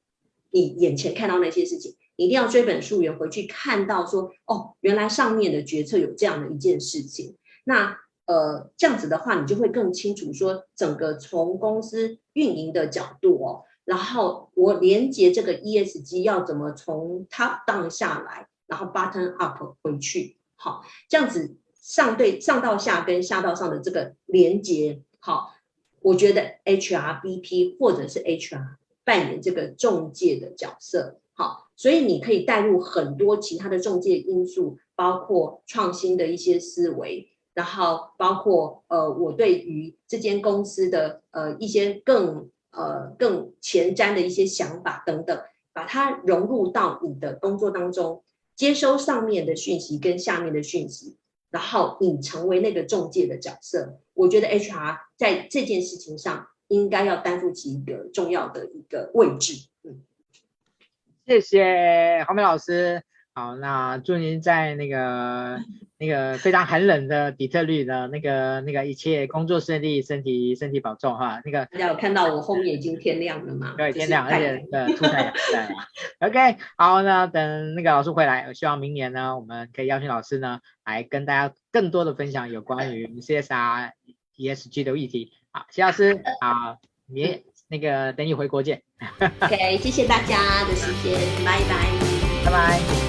你眼前看到那些事情。一定要追本溯源回去看到说，哦，原来上面的决策有这样的一件事情。那呃，这样子的话，你就会更清楚说，整个从公司运营的角度哦，然后我连接这个 ESG 要怎么从 top down 下来，然后 button up 回去，好，这样子上对上到下跟下到上的这个连接，好，我觉得 HRBP 或者是 HR 扮演这个中介的角色。好，所以你可以带入很多其他的中介因素，包括创新的一些思维，然后包括呃，我对于这间公司的呃一些更呃更前瞻的一些想法等等，把它融入到你的工作当中，接收上面的讯息跟下面的讯息，然后你成为那个中介的角色。我觉得 HR 在这件事情上应该要担负起一个重要的一个位置。嗯。谢谢黄美老师，好，那祝您在那个那个非常寒冷的底特律的那个那个一切工作顺利，身体身体保重哈。那个大家有看到我后面已经天亮了吗？对，天亮，而且呃出太阳对。OK，好，那等那个老师回来，我希望明年呢，我们可以邀请老师呢来跟大家更多的分享有关于 CSR ESG 的议题。好，谢老师，好，你。那个等你回国见。OK，谢谢大家的时间，拜拜，拜拜。